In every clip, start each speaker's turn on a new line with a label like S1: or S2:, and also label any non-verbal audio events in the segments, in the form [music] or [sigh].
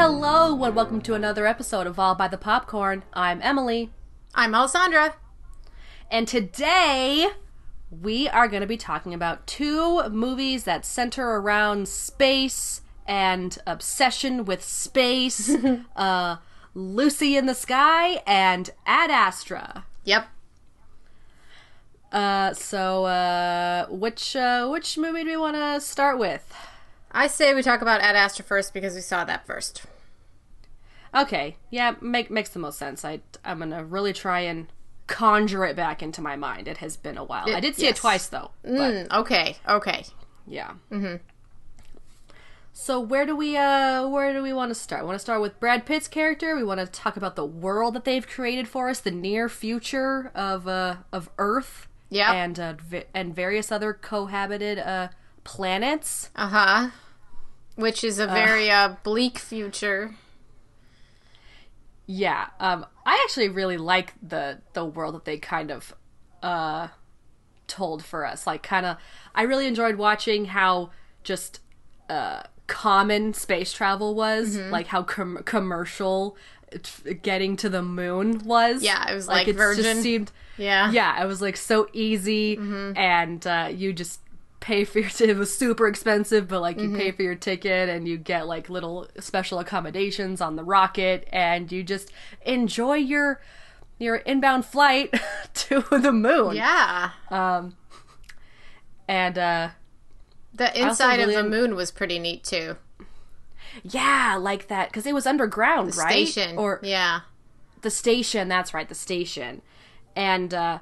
S1: Hello, and welcome to another episode of All by the Popcorn. I'm Emily,
S2: I'm Alessandra.
S1: and today we are going to be talking about two movies that center around space and obsession with space [laughs] uh, Lucy in the Sky and Ad Astra.
S2: Yep.
S1: Uh, so, uh, which, uh, which movie do we want to start with?
S2: I say we talk about Ad Astra first because we saw that first.
S1: Okay, yeah, make, makes the most sense. I, I'm going to really try and conjure it back into my mind. It has been a while. I did see it twice, though. But,
S2: Mm, okay, okay.
S1: Yeah. Mm-hmm. So where do we uh where do we want to start? We Want to start with Brad Pitt's character? We want to talk about the world that they've created for us, the near future of uh of Earth,
S2: Yeah.
S1: and uh, v- and various other cohabited uh planets.
S2: Uh huh. Which is a very uh, bleak future.
S1: Yeah. Um I actually really like the the world that they kind of uh told for us. Like kind of I really enjoyed watching how just uh common space travel was,
S2: Mm-hmm.
S1: like how com- commercial getting to the moon was.
S2: Yeah, it was like
S1: it
S2: Virgin.
S1: just seemed
S2: Yeah.
S1: yeah, it was like so easy and uh you just pay for your [laughs] it was super expensive but like you pay for your ticket and you get like little special accommodations on the rocket and you just enjoy your your inbound flight [laughs] to the moon
S2: Yeah.
S1: Um and uh
S2: The inside
S1: really
S2: of the moon was pretty neat too.
S1: yeah like that because it was underground right
S2: Station.
S1: or
S2: yeah.
S1: the station that's right the station and uh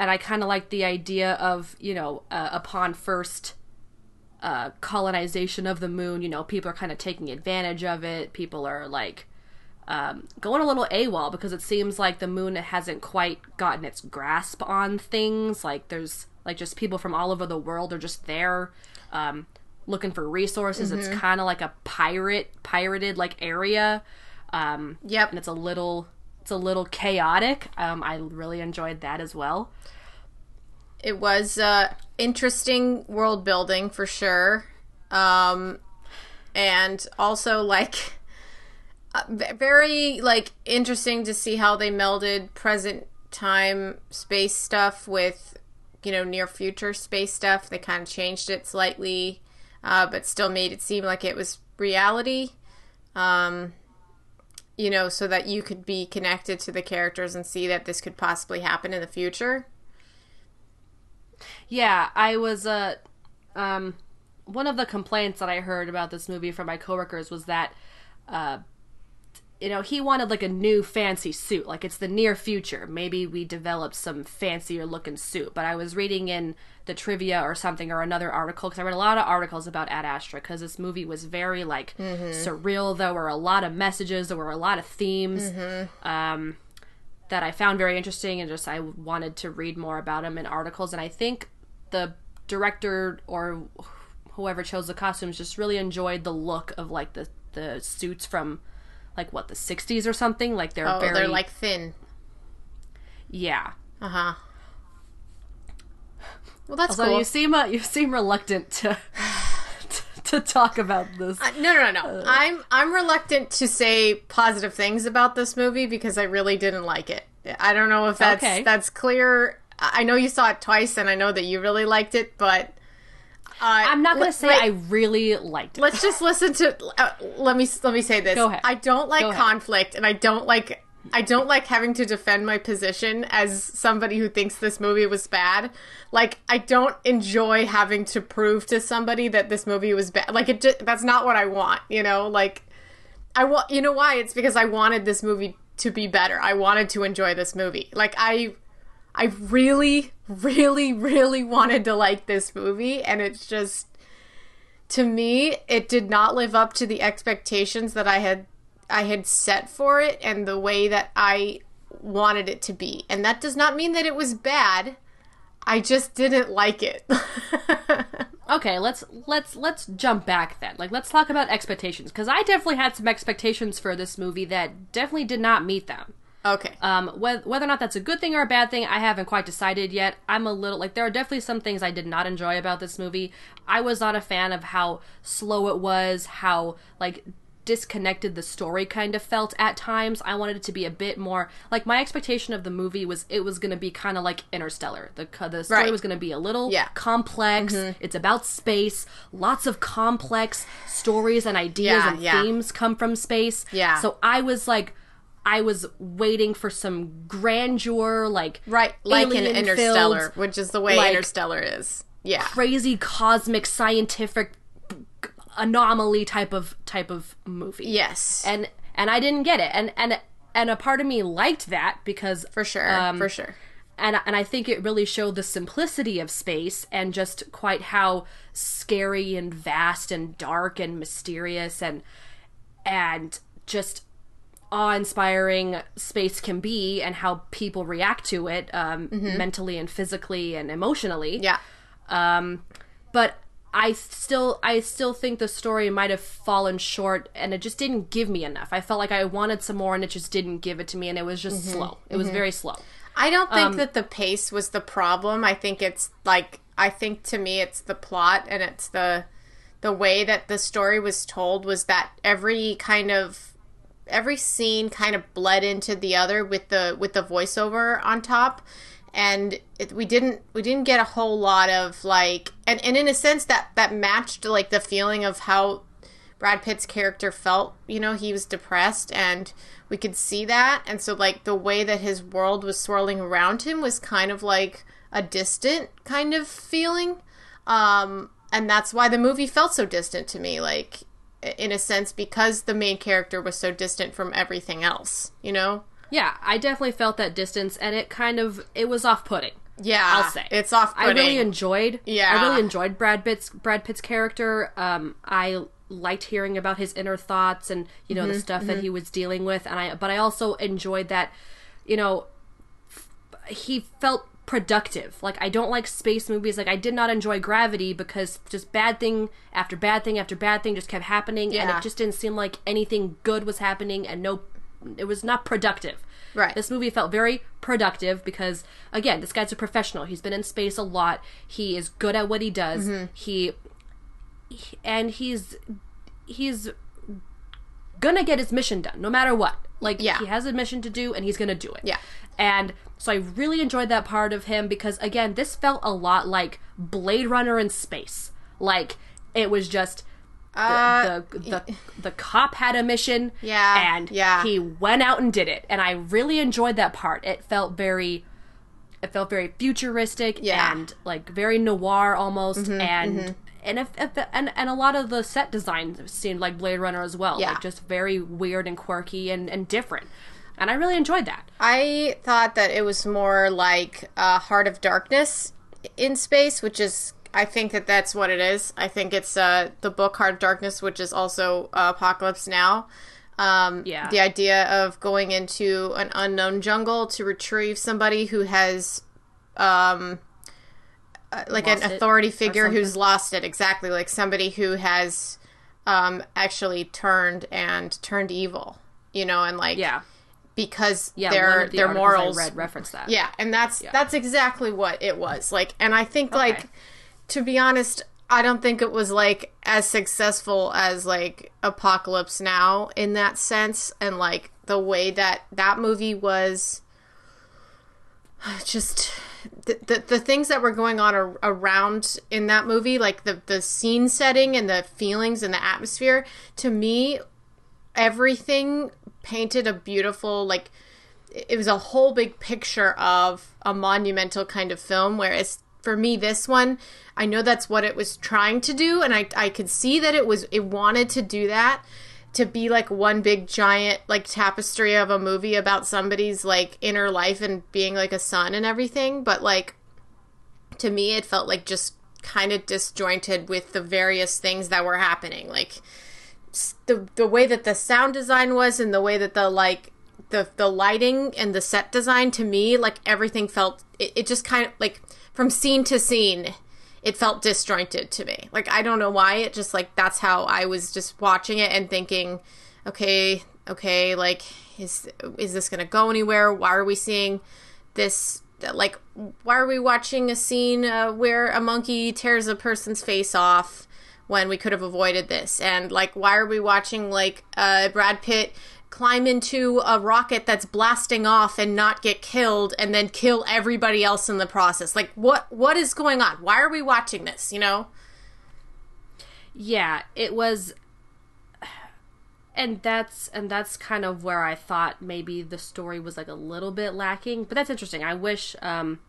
S1: and i kind of like the idea of you know uh, upon first uh colonization of the moon you know people are kind of taking advantage of it people are like um, going a little AWOL because it seems like the moon hasn't quite gotten its grasp on things. Like there's like just people from all over the world are just there, um, looking for resources. It's kind of like a pirate pirated like area. Um,
S2: Yep.
S1: and it's a little it's a little chaotic. Um, I really enjoyed that as well.
S2: It was uh, interesting world building for sure. Um, and also like [laughs] uh, very like interesting to see how they melded present time space stuff with you know near future space stuff. They kind of changed it slightly, uh, but still made it seem like it was reality. Um, you know, so that you could be connected to the characters and see that this could possibly happen in the future.
S1: Yeah, I was uh um one of the complaints that I heard about this movie from my coworkers was that uh you know, he wanted like a new fancy suit. Like it's the near future. Maybe we develop some fancier looking suit. But I was reading in the trivia or something or another article because I read a lot of articles about Ad Astra because this movie was very like surreal. There were a lot of messages. There were a lot of themes. Um, that I found very interesting and just I wanted to read more about him in articles. And I think the director or whoever chose the costumes just really enjoyed the look of like the the suits from like what the 60s or something. Like they're
S2: Oh,
S1: very
S2: they're like thin.
S1: yeah.
S2: Uh huh. Well, that's
S1: So
S2: cool.
S1: you seem uh, you seem reluctant to [sighs] to talk about this.
S2: no, no, no, no. I'm I'm reluctant to say positive things about this movie because I really didn't like it. I don't know if that's
S1: Okay.
S2: that's clear. I know you saw it twice, and I know that you really liked it, but uh,
S1: I'm not going to say I really liked it.
S2: Let's just listen to. Uh, let me let me say this.
S1: Go ahead.
S2: I don't like
S1: Go ahead.
S2: conflict, and I don't like. I don't like having to defend my position as somebody who thinks this movie was bad. Like I don't enjoy having to prove to somebody that this movie was bad. Like it just, that's not what I want, you know? Like I want you know why? It's because I wanted this movie to be better. I wanted to enjoy this movie. Like I I really, really, really wanted to like this movie, and it's just to me, it did not live up to the expectations that I had I had set for it and the way that I wanted it to be. And that does not mean that it was bad. I just didn't like it. [laughs]
S1: okay, let's let's let's jump back then. Like let's talk about expectations cuz I definitely had some expectations for this movie that definitely did not meet them.
S2: Okay.
S1: Um, whether, whether or not that's a good thing or a bad thing, I haven't quite decided yet. I'm a little like there are definitely some things I did not enjoy about this movie. I was not a fan of how slow it was, how like disconnected the story kind of felt at times. I wanted it to be a bit more like my expectation of the movie was it was going to be kind of like Interstellar. The the story
S2: Right.
S1: was going to be a little
S2: Yeah.
S1: complex. It's about space. Lots of complex stories and ideas
S2: Yeah,
S1: and
S2: yeah.
S1: themes come from space.
S2: Yeah.
S1: So I was like I was waiting for some grandeur like
S2: right, like in
S1: alien-filled,
S2: Interstellar, which is the way
S1: like,
S2: Interstellar is. Yeah.
S1: crazy cosmic scientific anomaly type of type of movie.
S2: Yes.
S1: And and I didn't get it. And and and a part of me liked that because
S2: for sure.
S1: um,
S2: for sure.
S1: and and I think it really showed the simplicity of space and just quite how scary and vast and dark and mysterious and and just awe-inspiring space can be and how people react to it um, mentally and physically and emotionally
S2: Yeah.
S1: um, but I still I still think the story might have fallen short and it just didn't give me enough. I felt like I wanted some more and it just didn't give it to me and it was just slow. It was very slow.
S2: I don't
S1: Um,
S2: think that the pace was the problem. I think it's like I think to me it's the plot and it's the the way that the story was told was that every kind of every scene kind of bled into the other with the with the voiceover on top and it, we didn't we didn't get a whole lot of like and, and in a sense that that matched like the feeling of how Brad Pitt's character felt. You know, he was depressed and we could see that. And so, like, the way that his world was swirling around him was kind of like a distant kind of feeling. Um, and that's why the movie felt so distant to me. Like, in a sense, because the main character was so distant from everything else, you know?
S1: Yeah, I definitely felt that distance and it kind of it was off-putting.
S2: Yeah.
S1: I'll say.
S2: It's off
S1: I really enjoyed.
S2: Yeah.
S1: I really enjoyed Brad Pitt's Brad Pitt's character. Um, I liked hearing about his inner thoughts and you know
S2: Mm-hmm,
S1: the stuff that he was dealing with, and I. But I also enjoyed that, you know, f- he felt productive. Like I don't like space movies. Like I did not enjoy Gravity because just bad thing after bad thing after bad thing just kept happening, and it just didn't seem like anything good was happening, and no, it was not productive.
S2: Right.
S1: This movie felt very productive because again, this guy's a professional. He's been in space a lot. He is good at what he does.
S2: Mm-hmm.
S1: He, he- and he's he's gonna get his mission done no matter what. Like
S2: Yeah.
S1: he has a mission to do and he's gonna do it.
S2: Yeah.
S1: And so I really enjoyed that part of him because again, this felt a lot like Blade Runner in space. Like it was just the,
S2: Uh,
S1: the, the the cop had a mission
S2: Yeah,
S1: and
S2: yeah.
S1: he went out and did it and i really enjoyed that part it felt very it felt very futuristic
S2: Yeah.
S1: and like very noir almost and and if, if and and a lot of the set design seemed like blade runner as well
S2: Yeah.
S1: like just very weird and quirky and and different and i really enjoyed that
S2: I thought that it was more like uh, Heart of Darkness in space, which is I think that that's what it is. I think it's uh, the book Heart of Darkness, which is also uh, Apocalypse Now. Um,
S1: Yeah.
S2: The idea of going into an unknown jungle to retrieve somebody who has, um, uh, like
S1: Lost
S2: an authority figure who's lost it. Exactly, like somebody who has um, actually turned and turned evil. You know, and like
S1: yeah
S2: because
S1: yeah
S2: their
S1: the
S2: their morals
S1: I read reference that
S2: yeah, and that's that's exactly what it was. Like and I think like to be honest, I don't think it was like as successful as like Apocalypse Now in that sense and like the way that that movie was [sighs] just the, the, the things that were going on ar- around in that movie like the the scene setting and the feelings and the atmosphere to me everything painted a beautiful like it was a whole big picture of a monumental kind of film whereas for me this one i know that's what it was trying to do and i, I could see that it was it wanted to do that to be like one big giant like tapestry of a movie about somebody's like inner life and being like a son and everything but like to me it felt like just kind of disjointed with the various things that were happening like the the way that the sound design was and the way that the like the the lighting and the set design to me like everything felt it, it just kind of like from scene to scene it felt disjointed to me. Like i don't know why it just like that's how i was just watching it and thinking okay okay like is is this gonna go anywhere? Why are we seeing this like why are we watching a scene uh, where a monkey tears a person's face off when we could have avoided this. And like why are we watching like uh, brad pitt climb into a rocket that's blasting off and not get killed and then kill everybody else in the process? Like what what is going on? Why are we watching this you know?
S1: Yeah it was and that's and that's kind of where i thought maybe the story was like a little bit lacking but that's interesting. I wish um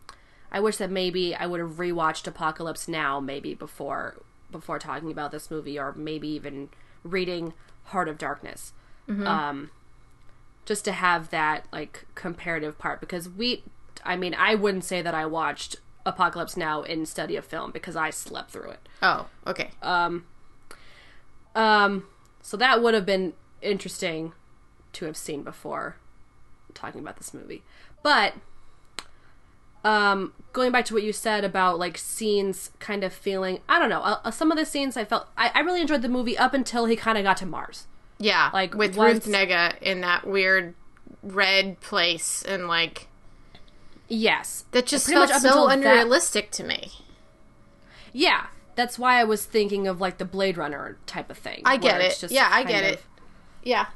S1: i wish that maybe i would have rewatched apocalypse now maybe before before talking about this movie or maybe even reading heart of darkness. Um just to have that like comparative part because we i mean i wouldn't say that i watched apocalypse now in study of film because i slept through it.
S2: Oh okay.
S1: Um, um, so that would have been interesting to have seen before talking about this movie. But um, going back to what you said about like scenes kind of feeling, I don't know, uh, some of the scenes I felt I, I really enjoyed the movie up until he kind of got to Mars.
S2: yeah
S1: Like,
S2: with
S1: once-
S2: Ruth Negga in that weird red place and like
S1: Yes,
S2: that just felt so
S1: until that-
S2: unrealistic to me
S1: yeah. That's why I was thinking of like the Blade Runner type of thing.
S2: I get it.
S1: just
S2: Yeah, I get
S1: of-
S2: it. yeah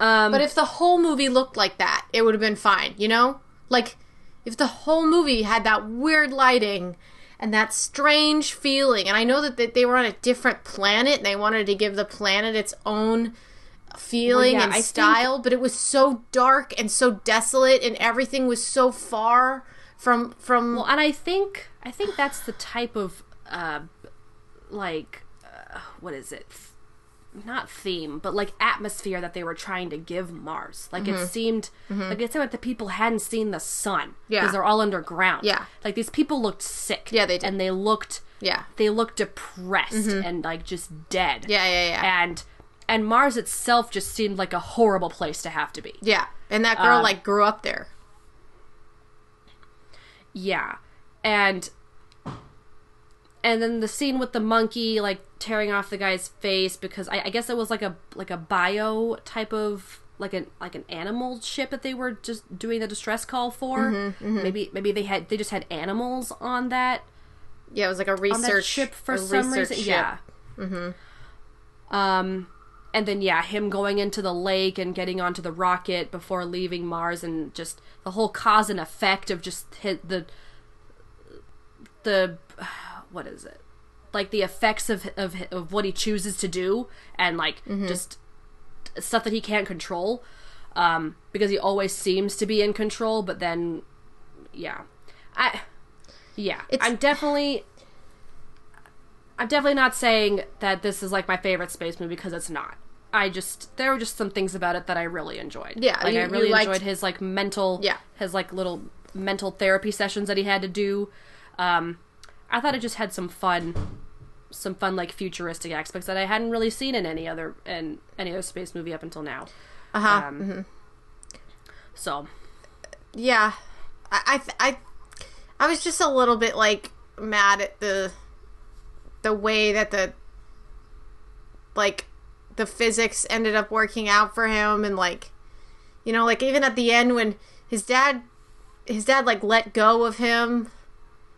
S1: Um,
S2: But if the whole movie looked like that, it would have been fine, you know? Like, if the whole movie had that weird lighting and that strange feeling, and I know that they- were on a different planet and they wanted to give the planet its own feeling
S1: Well, yeah,
S2: and
S1: I think-
S2: style, but it was so dark and so desolate and everything was so far from from
S1: Well, and I think I think that's the type of uh, like uh, what is it? Not theme, but like atmosphere that they were trying to give Mars. Like it mm-hmm. seemed mm-hmm. like it seemed like the people hadn't seen the sun
S2: Yeah.
S1: because they're all underground.
S2: Yeah.
S1: like these people looked sick.
S2: Yeah, they did.
S1: and they looked
S2: yeah.
S1: they looked depressed mm-hmm. and like just dead.
S2: Yeah, yeah, yeah.
S1: and and Mars itself just seemed like a horrible place to have to be.
S2: Yeah. And that girl
S1: Um,
S2: like grew up there.
S1: Yeah. And and then the scene with the monkey like tearing off the guy's face because I, I guess it was like a like a bio type of like an like an animal ship that they were just doing the distress call for.
S2: Mm-hmm,
S1: Maybe maybe they had they just had animals on that
S2: Yeah, it was like a research
S1: ship for some reason.
S2: ship.
S1: Yeah. Mm-hmm. Um, and then yeah, him going into the lake and getting onto the rocket before leaving Mars, and just the whole cause and effect of just hit the the [sighs] what is it like the effects of of of what he chooses to do and like
S2: Mm-hmm.
S1: just stuff that he can't control. Um because he always seems to be in control but then yeah. I yeah.
S2: It's-
S1: i'm definitely i'm definitely not saying that this is like my favorite space movie because it's not. I just there were just some things about it that i really enjoyed.
S2: Yeah,
S1: like
S2: you-
S1: i really
S2: liked-
S1: enjoyed his like mental
S2: Yeah.
S1: his like little mental therapy sessions that he had to do. Um i thought it just had some fun some fun like futuristic aspects that i hadn't really seen in any other in any other space movie up until now.
S2: Uh-huh.
S1: um, so.
S2: Yeah, I, I, I, I was just a little bit like mad at the, the way that the, like, the physics ended up working out for him, and like, you know, like even at the end when his dad, his dad like let go of him,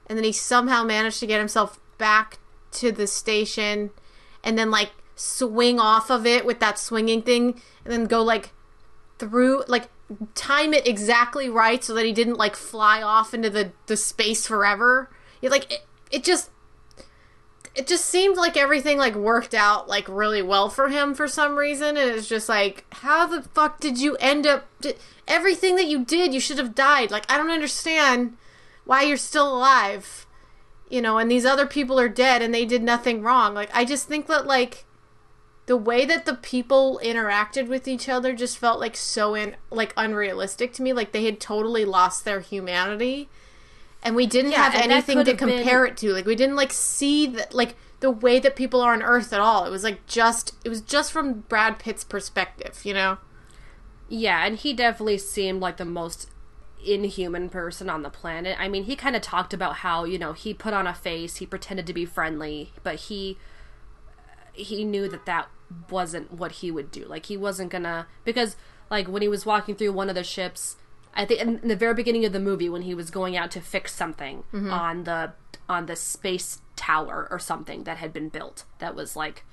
S2: and then he somehow managed to get himself back to the station, and then like swing off of it with that swinging thing, and then go like through like time it exactly right so that he didn't like fly off into the the space forever. It, like it, it just it just seemed like everything like worked out like really well for him for some reason. And it's just like how the fuck did you end up did, everything that you did you should have died. Like i don't understand why you're still alive you know and these other people are dead and they did nothing wrong like i just think that like the way that the people interacted with each other just felt like so in like unrealistic to me. Like they had totally lost their humanity, and we didn't
S1: Yeah,
S2: have anything to
S1: have been-
S2: compare it to. Like we didn't like see that like the way that people are on Earth at all. It was like just it was just from Brad Pitt's perspective, you know.
S1: Yeah, and he definitely seemed like the most inhuman person on the planet. I mean, he kind of talked about how, you know, he put on a face, he pretended to be friendly, but he he knew that that wasn't what he would do. Like he wasn't going to because like when he was walking through one of the ships, I think in, in the very beginning of the movie when he was going out to fix something mm-hmm. on the on the space tower or something that had been built that was like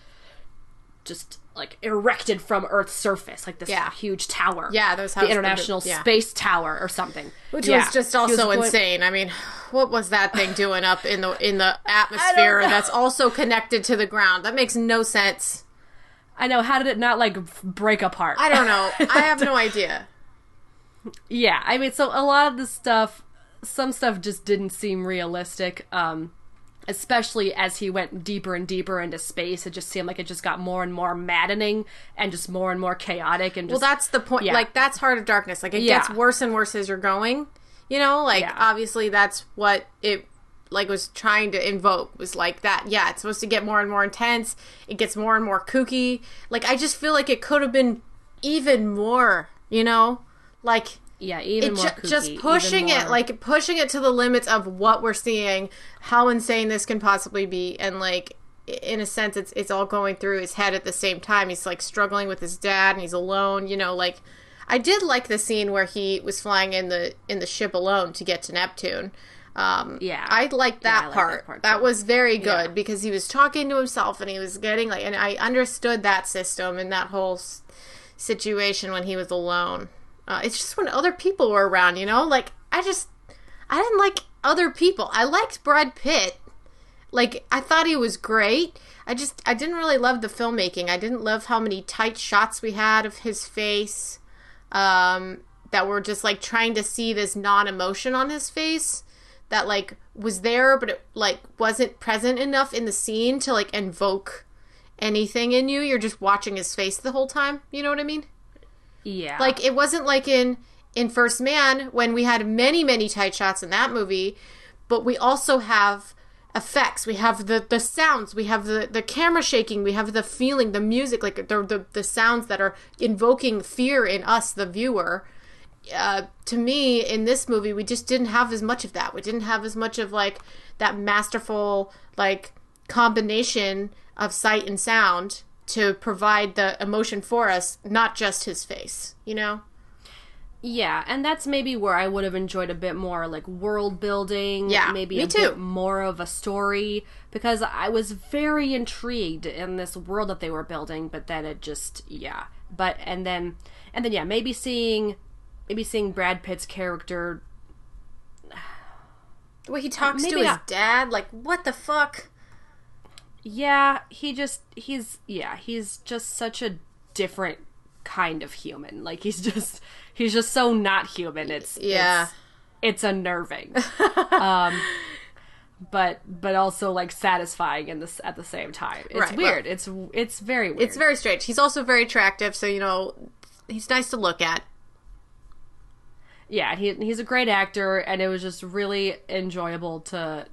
S1: just like erected from Earth's surface, like this
S2: Yeah.
S1: huge tower.
S2: Yeah, those
S1: the International
S2: yeah.
S1: Space Tower or something.
S2: Which
S1: Yeah.
S2: was just
S1: He was
S2: also
S1: going-
S2: insane. I mean, what was that thing doing up in the in the [laughs] atmosphere that's also connected to the ground? That makes no sense.
S1: I know. How did it not like break apart?
S2: I don't know. [laughs] I have no idea.
S1: yeah, I mean, so a lot of the stuff, some stuff just didn't seem realistic. Um, especially as he went deeper and deeper into space, it just seemed like it just got more and more maddening and just more and more chaotic. And
S2: Well,
S1: just,
S2: that's the point.
S1: Yeah.
S2: Like that's Heart of Darkness. Like it
S1: Yeah.
S2: gets worse and worse as you're going. You know, like
S1: Yeah.
S2: obviously that's what it like was trying to invoke was like that. Yeah, it's supposed to get more and more intense. It gets more and more kooky. Like I just feel like it could have been even more. You know, like
S1: yeah, even
S2: it
S1: more
S2: ju- just pushing it like pushing it to the limits of what we're seeing how insane this can possibly be and like in a sense it's it's all going through his head at the same time he's like struggling with his dad and he's alone you know like i did like the scene where he was flying in the in the ship alone to get to neptune um
S1: Yeah.
S2: i liked
S1: Yeah,
S2: that
S1: I liked
S2: part
S1: that part,
S2: that was very good
S1: Yeah.
S2: because he was talking to himself and he was getting like and i understood that system and that whole s- situation when he was alone. Uh, it's just when other people were around, you know? Like, I just, I didn't like other people. I liked Brad Pitt. Like, I thought he was great. I just, I didn't really love the filmmaking. I didn't love how many tight shots we had of his face. Um, that were just like trying to see this non emotion on his face that like was there, but it like wasn't present enough in the scene to like invoke anything in you. You're just watching his face the whole time. You know what I mean?
S1: Yeah,
S2: Like it wasn't like in in First Man when we had many many tight shots in that movie, but we also have effects. We have the the sounds. We have the the camera shaking. We have the feeling, the music, like the the, the sounds that are invoking fear in us, the viewer. Uh, to me, in this movie, we just didn't have as much of that. We didn't have as much of like that masterful like combination of sight and sound to provide the emotion for us, not just his face. You know?
S1: Yeah, and that's maybe where I would have enjoyed a bit more like world building.
S2: Yeah,
S1: maybe
S2: me
S1: a
S2: too.
S1: bit more of a story because I was very intrigued in this world that they were building, but then it just yeah. But and then and then yeah, maybe seeing maybe seeing Brad Pitt's character. [sighs]
S2: The way he talks to his
S1: not-
S2: dad, like what the fuck?
S1: Yeah, he just he's yeah he's just such a different kind of human. Like he's just he's just so not human. It's
S2: Yeah.
S1: it's, it's unnerving. [laughs] um but but also like satisfying in this at the same time. It's
S2: Right, well-
S1: weird. it's it's very weird.
S2: It's very strange. He's also very attractive, so you know, he's nice to look at.
S1: yeah, he he's a great actor and it was just really enjoyable to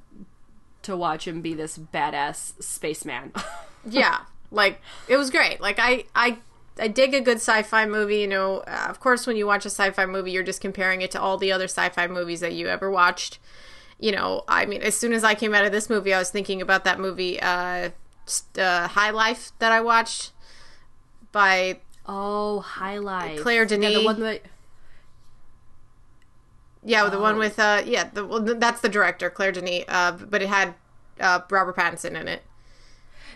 S1: to watch him be this badass spaceman. [laughs]
S2: Yeah, like it was great. Like I, I, I dig a good sci-fi movie. You know, uh, of course, when you watch a sci-fi movie, you're just comparing it to all the other sci-fi movies that you ever watched. You know, I mean, as soon as I came out of this movie, I was thinking about that movie, uh, uh High Life, that I watched by
S1: oh, High Life.
S2: Claire
S1: Yeah,
S2: Denis.
S1: the one that
S2: Yeah, the one with uh yeah, the well, that's the director, Claire Denis, uh but it had uh Robert Pattinson in it.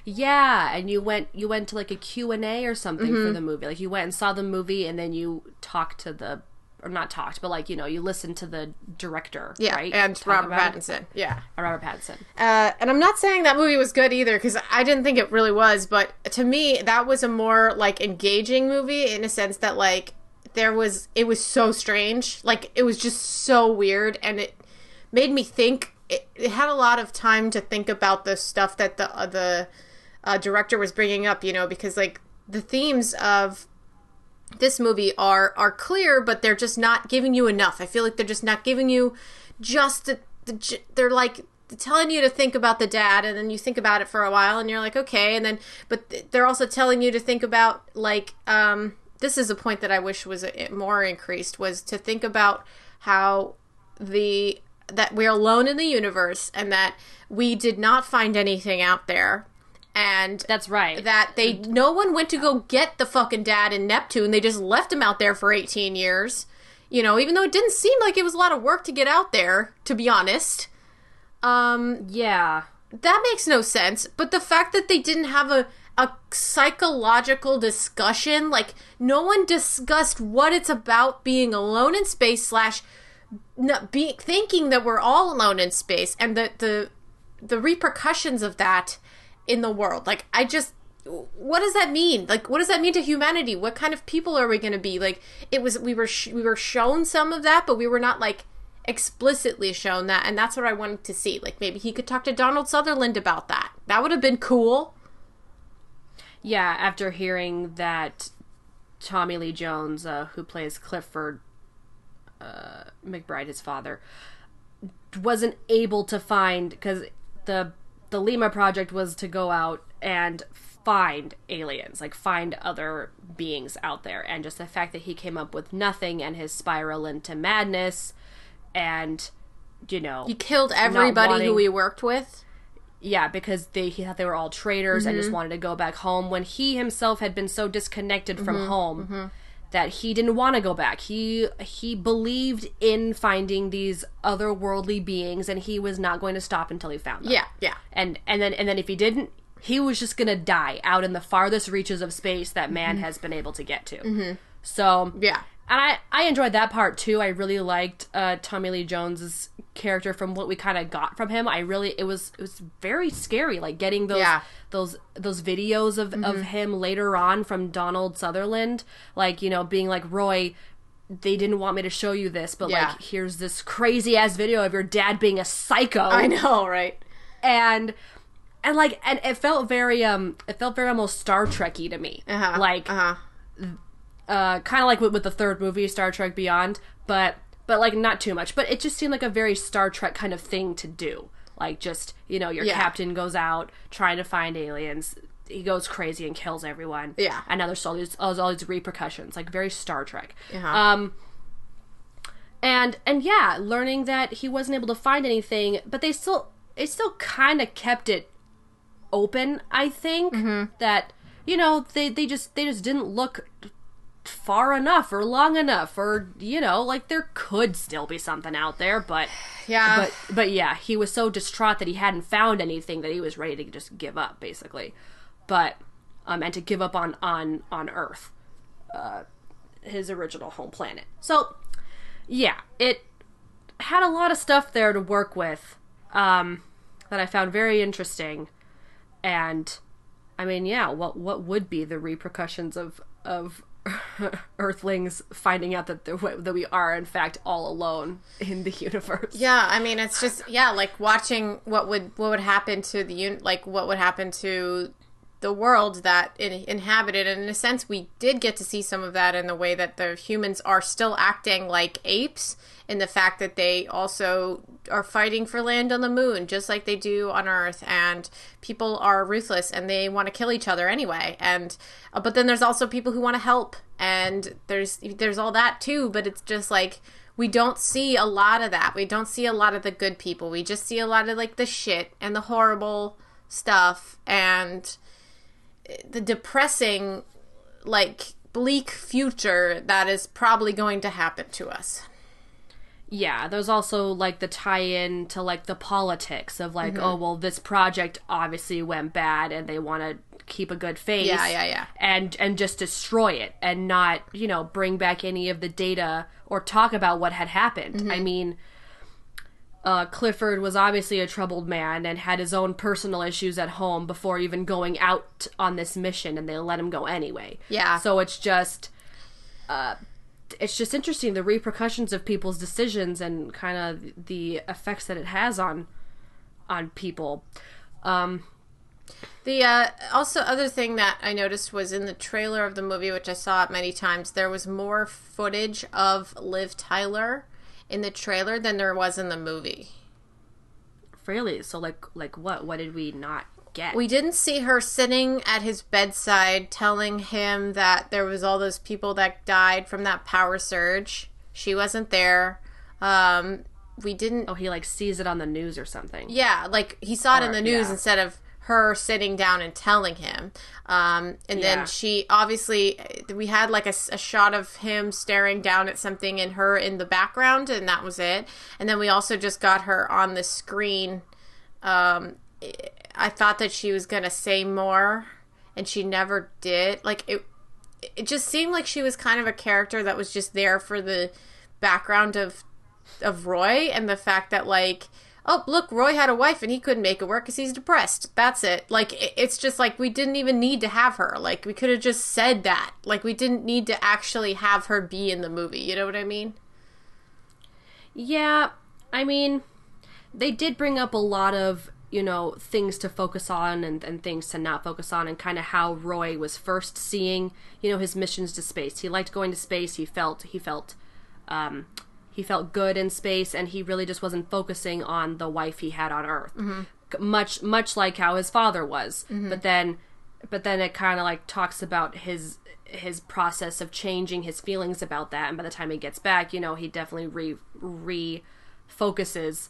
S1: Yeah, and you went you went to like a Q&A or something
S2: Mm-hmm.
S1: for the movie. Like you went and saw the movie and then you talked to the or not talked, but like, you know, you listened to the director,
S2: Yeah,
S1: right?
S2: and Robert
S1: it?
S2: Pattinson. Yeah.
S1: Uh, Robert Pattinson.
S2: Uh and I'm not saying that movie was good either cuz I didn't think it really was, but to me that was a more like engaging movie in a sense that like there was it was so strange. Like it was just so weird and it made me think it, it had a lot of time to think about the stuff that the uh, the uh, director was bringing up, you know, because like the themes of this movie are are clear, but they're just not giving you enough. I feel like they're just not giving you just the, the they're like telling you to think about the dad and then you think about it for a while and you're like okay and then but they're also telling you to think about like um this is a point that I wish was more increased was to think about how the that we're alone in the universe and that we did not find anything out there. And
S1: that's right.
S2: that they no one went to go get the fucking dad in neptune. They just left him out there for 18 years. You know even though it didn't seem like it was a lot of work to get out there to be honest. Um
S1: yeah.
S2: that makes no sense. But the fact that they didn't have a a psychological discussion like no one discussed what it's about being alone in space slash not be thinking that we're all alone in space and the the the repercussions of that in the world. Like I just what does that mean? Like what does that mean to humanity? What kind of people are we going to be? Like it was we were sh- we were shown some of that, but we were not like explicitly shown that and that's what I wanted to see. Like maybe he could talk to Donald Sutherland about that. That would have been cool.
S1: Yeah, after hearing that Tommy Lee Jones, uh, who plays Clifford uh, McBride, his father, wasn't able to find because the the Lima project was to go out and find aliens, like find other beings out there, and just the fact that he came up with nothing and his spiral into madness, and you know,
S2: he killed everybody wanting, who he worked with.
S1: Yeah, because they he thought they were all traitors mm-hmm. and just mm-hmm. wanted to go back home when he himself had been so disconnected from mm-hmm. home. Mm-hmm that he didn't want to go back. He he believed in finding these otherworldly beings and he was not going to stop until he found them.
S2: Yeah, yeah.
S1: And and then and then if he didn't, he was just going to die out in the farthest reaches of space that man mm-hmm. has been able to get to. Mm-hmm. So,
S2: yeah
S1: and I I enjoyed that part too. I really liked uh, Tommy Lee Jones's character from what we kind of got from him. I really it was it was very scary, like getting those yeah. those those videos of mm-hmm. of him later on from Donald Sutherland, like you know being like Roy. They didn't want me to show you this, but yeah. like here's this crazy ass video of your dad being a psycho.
S2: I know, right?
S1: And and like and it felt very um it felt very almost Star Trekky to me. Uh-huh. Like. Uh-huh uh, kind of like with, with the third movie, Star Trek Beyond, but but like not too much. But it just seemed like a very Star Trek kind of thing to do. Like just you know, your yeah. captain goes out trying to find aliens. He goes crazy and kills everyone.
S2: Yeah,
S1: and now there's all these all these repercussions, like very Star Trek. Uh-huh. Um, and and yeah, learning that he wasn't able to find anything, but they still they still kind of kept it open. I think mm-hmm. that you know they they just they just didn't look far enough or long enough or you know like there could still be something out there but [sighs]
S2: yeah.
S1: but but yeah he was so distraught that he hadn't found anything that he was ready to just give up basically. But um and to give up on on on earth uh his original home planet. So yeah it had a lot of stuff there to work with um that i found very interesting. And i mean yeah what what would be the repercussions of of [laughs] Earthlings finding out that that we are in fact all alone in the universe.
S2: Yeah, I mean it's just yeah, like watching what would what would happen to the un- like what would happen to the world that it inhabited. And in a sense we did get to see some of that in the way that the humans are still acting like apes in the fact that they also are fighting for land on the moon just like they do on earth. And people are ruthless and they want to kill each other anyway. And uh, but then there's also people who want to help. And there's there's all that too but it's just like we don't see a lot of that. We don't see a lot of the good people. We just see a lot of like the shit and the horrible stuff. And the depressing like bleak future that is probably going to happen to us.
S1: Yeah, there's also like the tie in to like the politics of like, mm-hmm. oh, well, this project obviously went bad and they want to keep a good face.
S2: Yeah, yeah, yeah.
S1: And and just destroy it and not, you know, bring back any of the data or talk about what had happened. Mm-hmm. I mean, uh, Clifford was obviously a troubled man and had his own personal issues at home before even going out on this mission, and they let him go anyway.
S2: Yeah.
S1: So it's just, uh, it's just interesting the repercussions of people's decisions and kind of the effects that it has on on people. Um,
S2: The uh, also other thing that I noticed was in the trailer of the movie, which I saw it many times. There was more footage of Liv Tyler in the trailer than there was in the movie.
S1: Really? So like like what? What did we not get?
S2: We didn't see her sitting at his bedside telling him that there was all those people that died from that power surge. She wasn't there. Um, we didn't.
S1: oh, he like sees it on the news or something.
S2: Yeah, like he saw it in the news
S1: yeah.
S2: instead of her sitting down and telling him. Um, and
S1: Yeah.
S2: then she obviously, we had like a shot of him staring down at something and her in the background, and that was it. And then we also just got her on the screen. Um, I thought that she was gonna say more, and she never did. Like it, it just seemed like she was kind of a character that was just there for the background of of Roy and the fact that like oh look Roy had a wife and he couldn't make it work because he's depressed. That's it. Like it's just like we didn't even need to have her. Like we could have just said that. Like we didn't need to actually have her be in the movie. You know what I mean?
S1: Yeah, I mean, they did bring up a lot of, you know, things to focus on and, and things to not focus on, and kind of how Roy was first seeing, you know, his missions to space. He liked going to space. He felt, he felt, um, he felt good in space, and he really just wasn't focusing on the wife he had on Earth. C- Much, much like how his father was. But then, but then it kind of like talks about his his process of changing his feelings about that and by the time he gets back you know he definitely re re focuses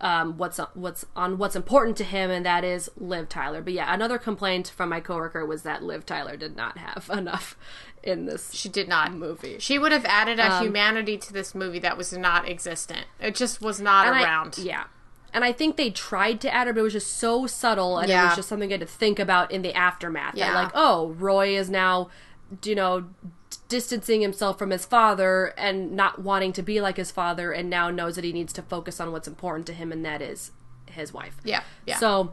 S1: um, what's what's on what's important to him and that is Liv Tyler but yeah another complaint from my coworker was that Liv Tyler did not have [laughs] enough in this
S2: she did not
S1: movie
S2: she would have added a
S1: Um,
S2: humanity to this movie that was not existent it just was not
S1: And I-
S2: around
S1: yeah and I think they tried to add her, but it was just so subtle, and it was just something I had to think about in the aftermath. That,
S2: Yeah.
S1: like, oh, Roy is now, you know, distancing himself from his father and not wanting to be like his father, and now knows that he needs to focus on what's important to him, and that is his wife.
S2: yeah yeah
S1: So,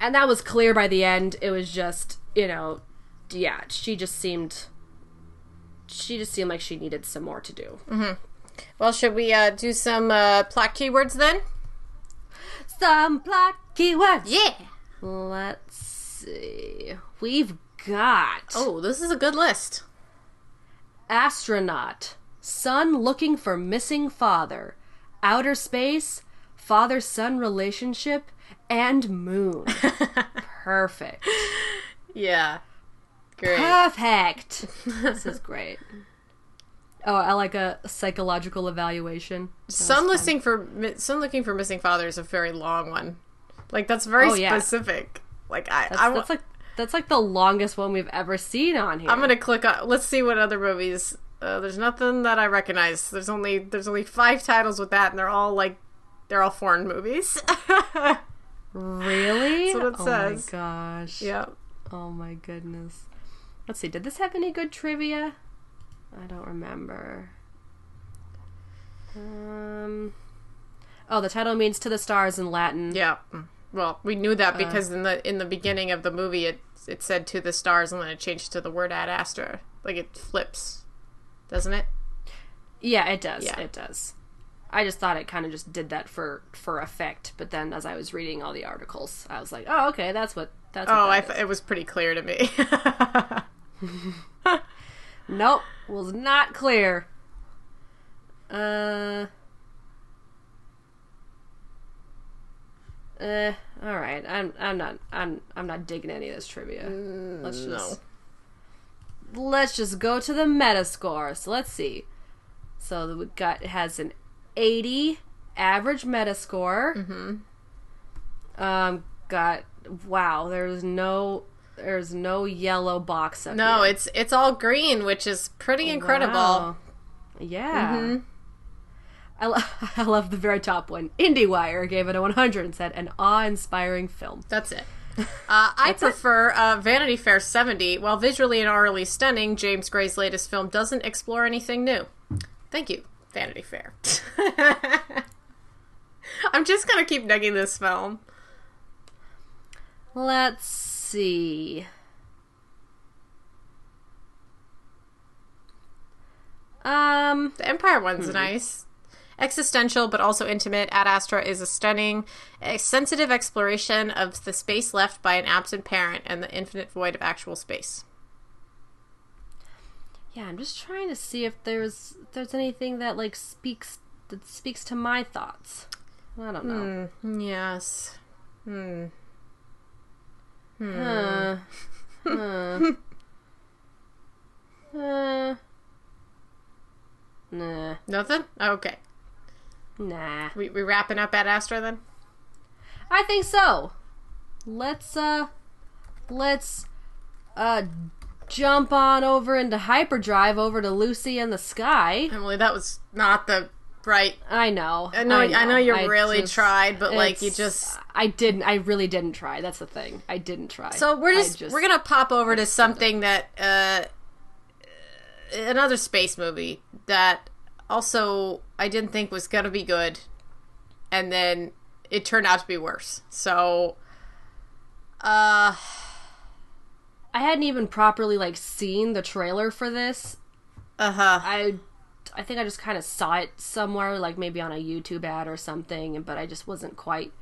S1: and that was clear by the end. It was just, you know, yeah, she just seemed, she just seemed like she needed some more to do.
S2: well should we uh, do some uh, plot keywords then
S1: Some plot keywords.
S2: yeah
S1: Let's see. We've got
S2: oh this is a good list
S1: astronaut, son looking for missing father, outer space, father son relationship, and moon. [laughs] Perfect.
S2: yeah great
S1: Perfect. [laughs] this is great. Oh, I like a psychological evaluation.
S2: Some looking for Sun looking for missing father is a very long one. Like that's very
S1: Oh, yeah.
S2: specific. Like I,
S1: That's,
S2: I
S1: that's like that's like the longest one we've ever seen on here.
S2: I'm gonna click on. Let's see what other movies. Uh, there's nothing that I recognize. There's only there's only five titles with that, and they're all like they're all foreign movies. [laughs]
S1: really.
S2: That's what it
S1: oh
S2: says.
S1: my gosh.
S2: yeah.
S1: Oh my goodness. Let's see. Did this have any good trivia? I don't remember. Um. Oh, the title means "to the stars" in Latin.
S2: Yeah. Well, we knew that because in the in the beginning of the movie, it it said to the stars, and then it changed to the word ad astra. Like it flips, doesn't it?
S1: Yeah, it does.
S2: Yeah.
S1: It does. I just thought it kind of just did that for for effect, but then as I was reading all the articles, I was like, "Oh, okay, that's what that's." What
S2: Oh, I th- it was pretty clear to me. [laughs] [laughs]
S1: Nope, was not clear. Uh. Eh, all right. I'm I'm not I'm I'm not digging any of this trivia. let's just let's just go to the Metascore. So let's see. So we got it has an 80 average Metascore. Mm-hmm. Um, got wow. There's no there's no yellow box up
S2: no,
S1: here.
S2: it's it's all green, which is pretty incredible.
S1: Wow. Yeah. I, lo- [laughs] I love the very top one. IndieWire gave it a 100 and said, an awe inspiring film.
S2: That's it. [laughs] Uh, I prefer uh, Vanity Fair 70. While visually and aurally stunning, James Gray's latest film doesn't explore anything new. Thank you, Vanity Fair. [laughs] I'm just gonna keep negging this film.
S1: Let's see. Um,
S2: The Empire one's nice. existential but also intimate, Ad Astra is a stunning, a sensitive exploration of the space left by an absent parent and the infinite void of actual space.
S1: Yeah, I'm just trying to see if there's if there's anything that like speaks that speaks to my thoughts. I don't know.
S2: Yes. Hmm.
S1: Huh. Uh. Nah.
S2: Nothing? Okay.
S1: Nah.
S2: We, we wrapping up Ad Astra then?
S1: I think so. Let's uh let's uh jump on over into hyperdrive over to Lucy in the Sky.
S2: Emily, that was not the right.
S1: I know.
S2: I know, I know, you
S1: I
S2: really
S1: just-
S2: tried, but like you just.
S1: I didn't I really didn't try. That's the thing. I didn't try.
S2: So we're
S1: I
S2: just, we're gonna pop over to something that uh, another space movie that also I didn't think was gonna be good, and then it turned out to be worse. So, uh,
S1: I hadn't even properly like seen the trailer for this.
S2: uh huh.
S1: I I think I just kind of saw it somewhere, like maybe on a YouTube ad or something, but I just wasn't quite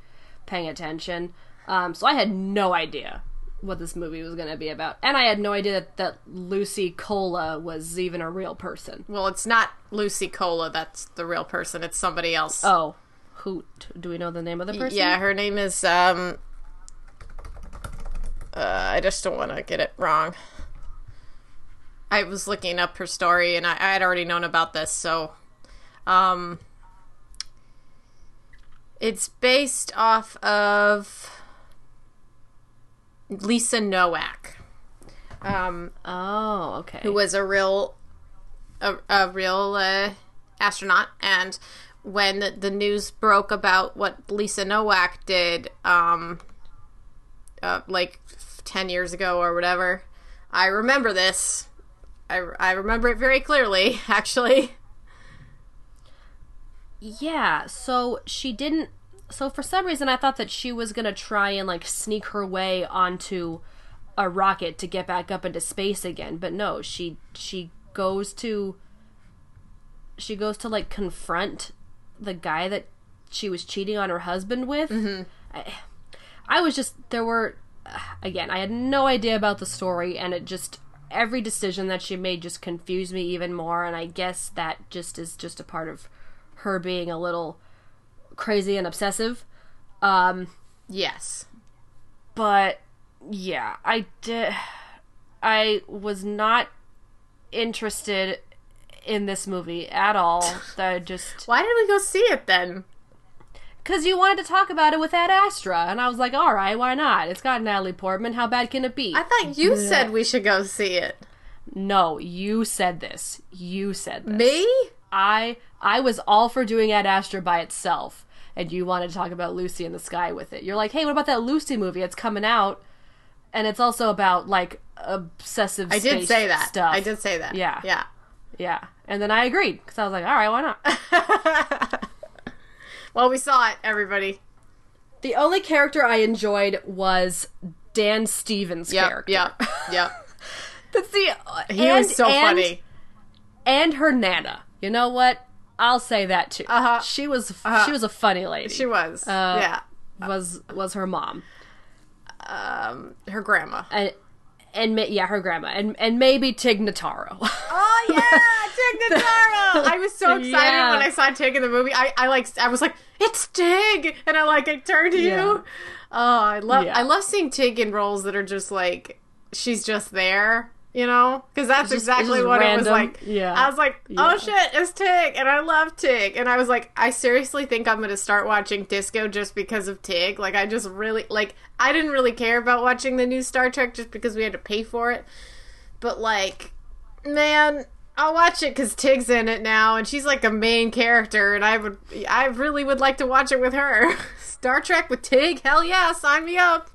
S1: paying attention. Um, so I had no idea what this movie was going to be about, and I had no idea that, that Lucy Cola was even a real person.
S2: Well, it's not Lucy Cola. That's the real person. It's somebody else.
S1: Oh, who do we know the name of the person?
S2: Yeah, her name is um uh, I just don't want to get it wrong. I was looking up her story and I, I had already known about this, so um it's based off of Lisa Nowak. Um
S1: Oh, okay.
S2: who was a real a, a real uh, astronaut and when the, the news broke about what Lisa Nowak did um uh, like 10 years ago or whatever I remember this I, I remember it very clearly [laughs] actually
S1: Yeah, so she didn't. So for some reason, I thought that she was gonna try and like sneak her way onto a rocket to get back up into space again. But no, she she goes to she goes to like confront the guy that she was cheating on her husband with. Mm-hmm. I, I was just there were again. I had no idea about the story, and it just every decision that she made just confused me even more. And I guess that just is just a part of her being a little crazy and obsessive. Um,
S2: yes
S1: but yeah, I did. I was not interested in this movie at all. [laughs] That just
S2: why did we go see it then
S1: because you wanted to talk about it with Ad Astra, and I was like, all right, why not? It's got Natalie Portman. How bad can it be?
S2: I thought you said we should go see it
S1: no, you said this. You said this.
S2: me
S1: I I was all for doing Ad Astra by itself, and you wanted to talk about Lucy in the Sky with it. You're like, hey, what about that Lucy movie? It's coming out, and it's also about like obsessive.
S2: I did say that
S1: stuff.
S2: I did say that
S1: Yeah.
S2: yeah
S1: Yeah, and then I agreed because I was like, all right, why not? [laughs]
S2: well we saw it everybody
S1: the only character I enjoyed was Dan Stevens'
S2: yep
S1: character.
S2: Yeah, [laughs] yeah.
S1: That's the
S2: he
S1: and,
S2: was so
S1: and-
S2: funny
S1: and her nana. You know what? I'll say that too.
S2: Uh-huh.
S1: She was she was a funny lady.
S2: she was
S1: Uh,
S2: yeah
S1: was was her mom.
S2: um, her grandma.
S1: and and ma- yeah, her grandma, and and maybe Tig Notaro. [laughs]
S2: Oh yeah, Tig Notaro! I was so excited
S1: Yeah.
S2: when I saw Tig in the movie. I, I like I was like, it's Tig, and I like I turned to
S1: Yeah.
S2: you. Oh, I love
S1: Yeah.
S2: I love seeing Tig in roles that are just like she's just there. You know, because that's
S1: just-
S2: exactly what it was like.
S1: Yeah.
S2: I was like, oh
S1: Yeah.
S2: shit, it's Tig, and I love Tig, and I was like, I seriously think I'm gonna start watching Disco just because of Tig. Like, I just really like, I didn't really care about watching the new Star Trek just because we had to pay for it, but like, man, I'll watch it because Tig's in it now, and she's like a main character, and I would, I really would like to watch it with her. [laughs] Star Trek with Tig, hell yeah, sign me up.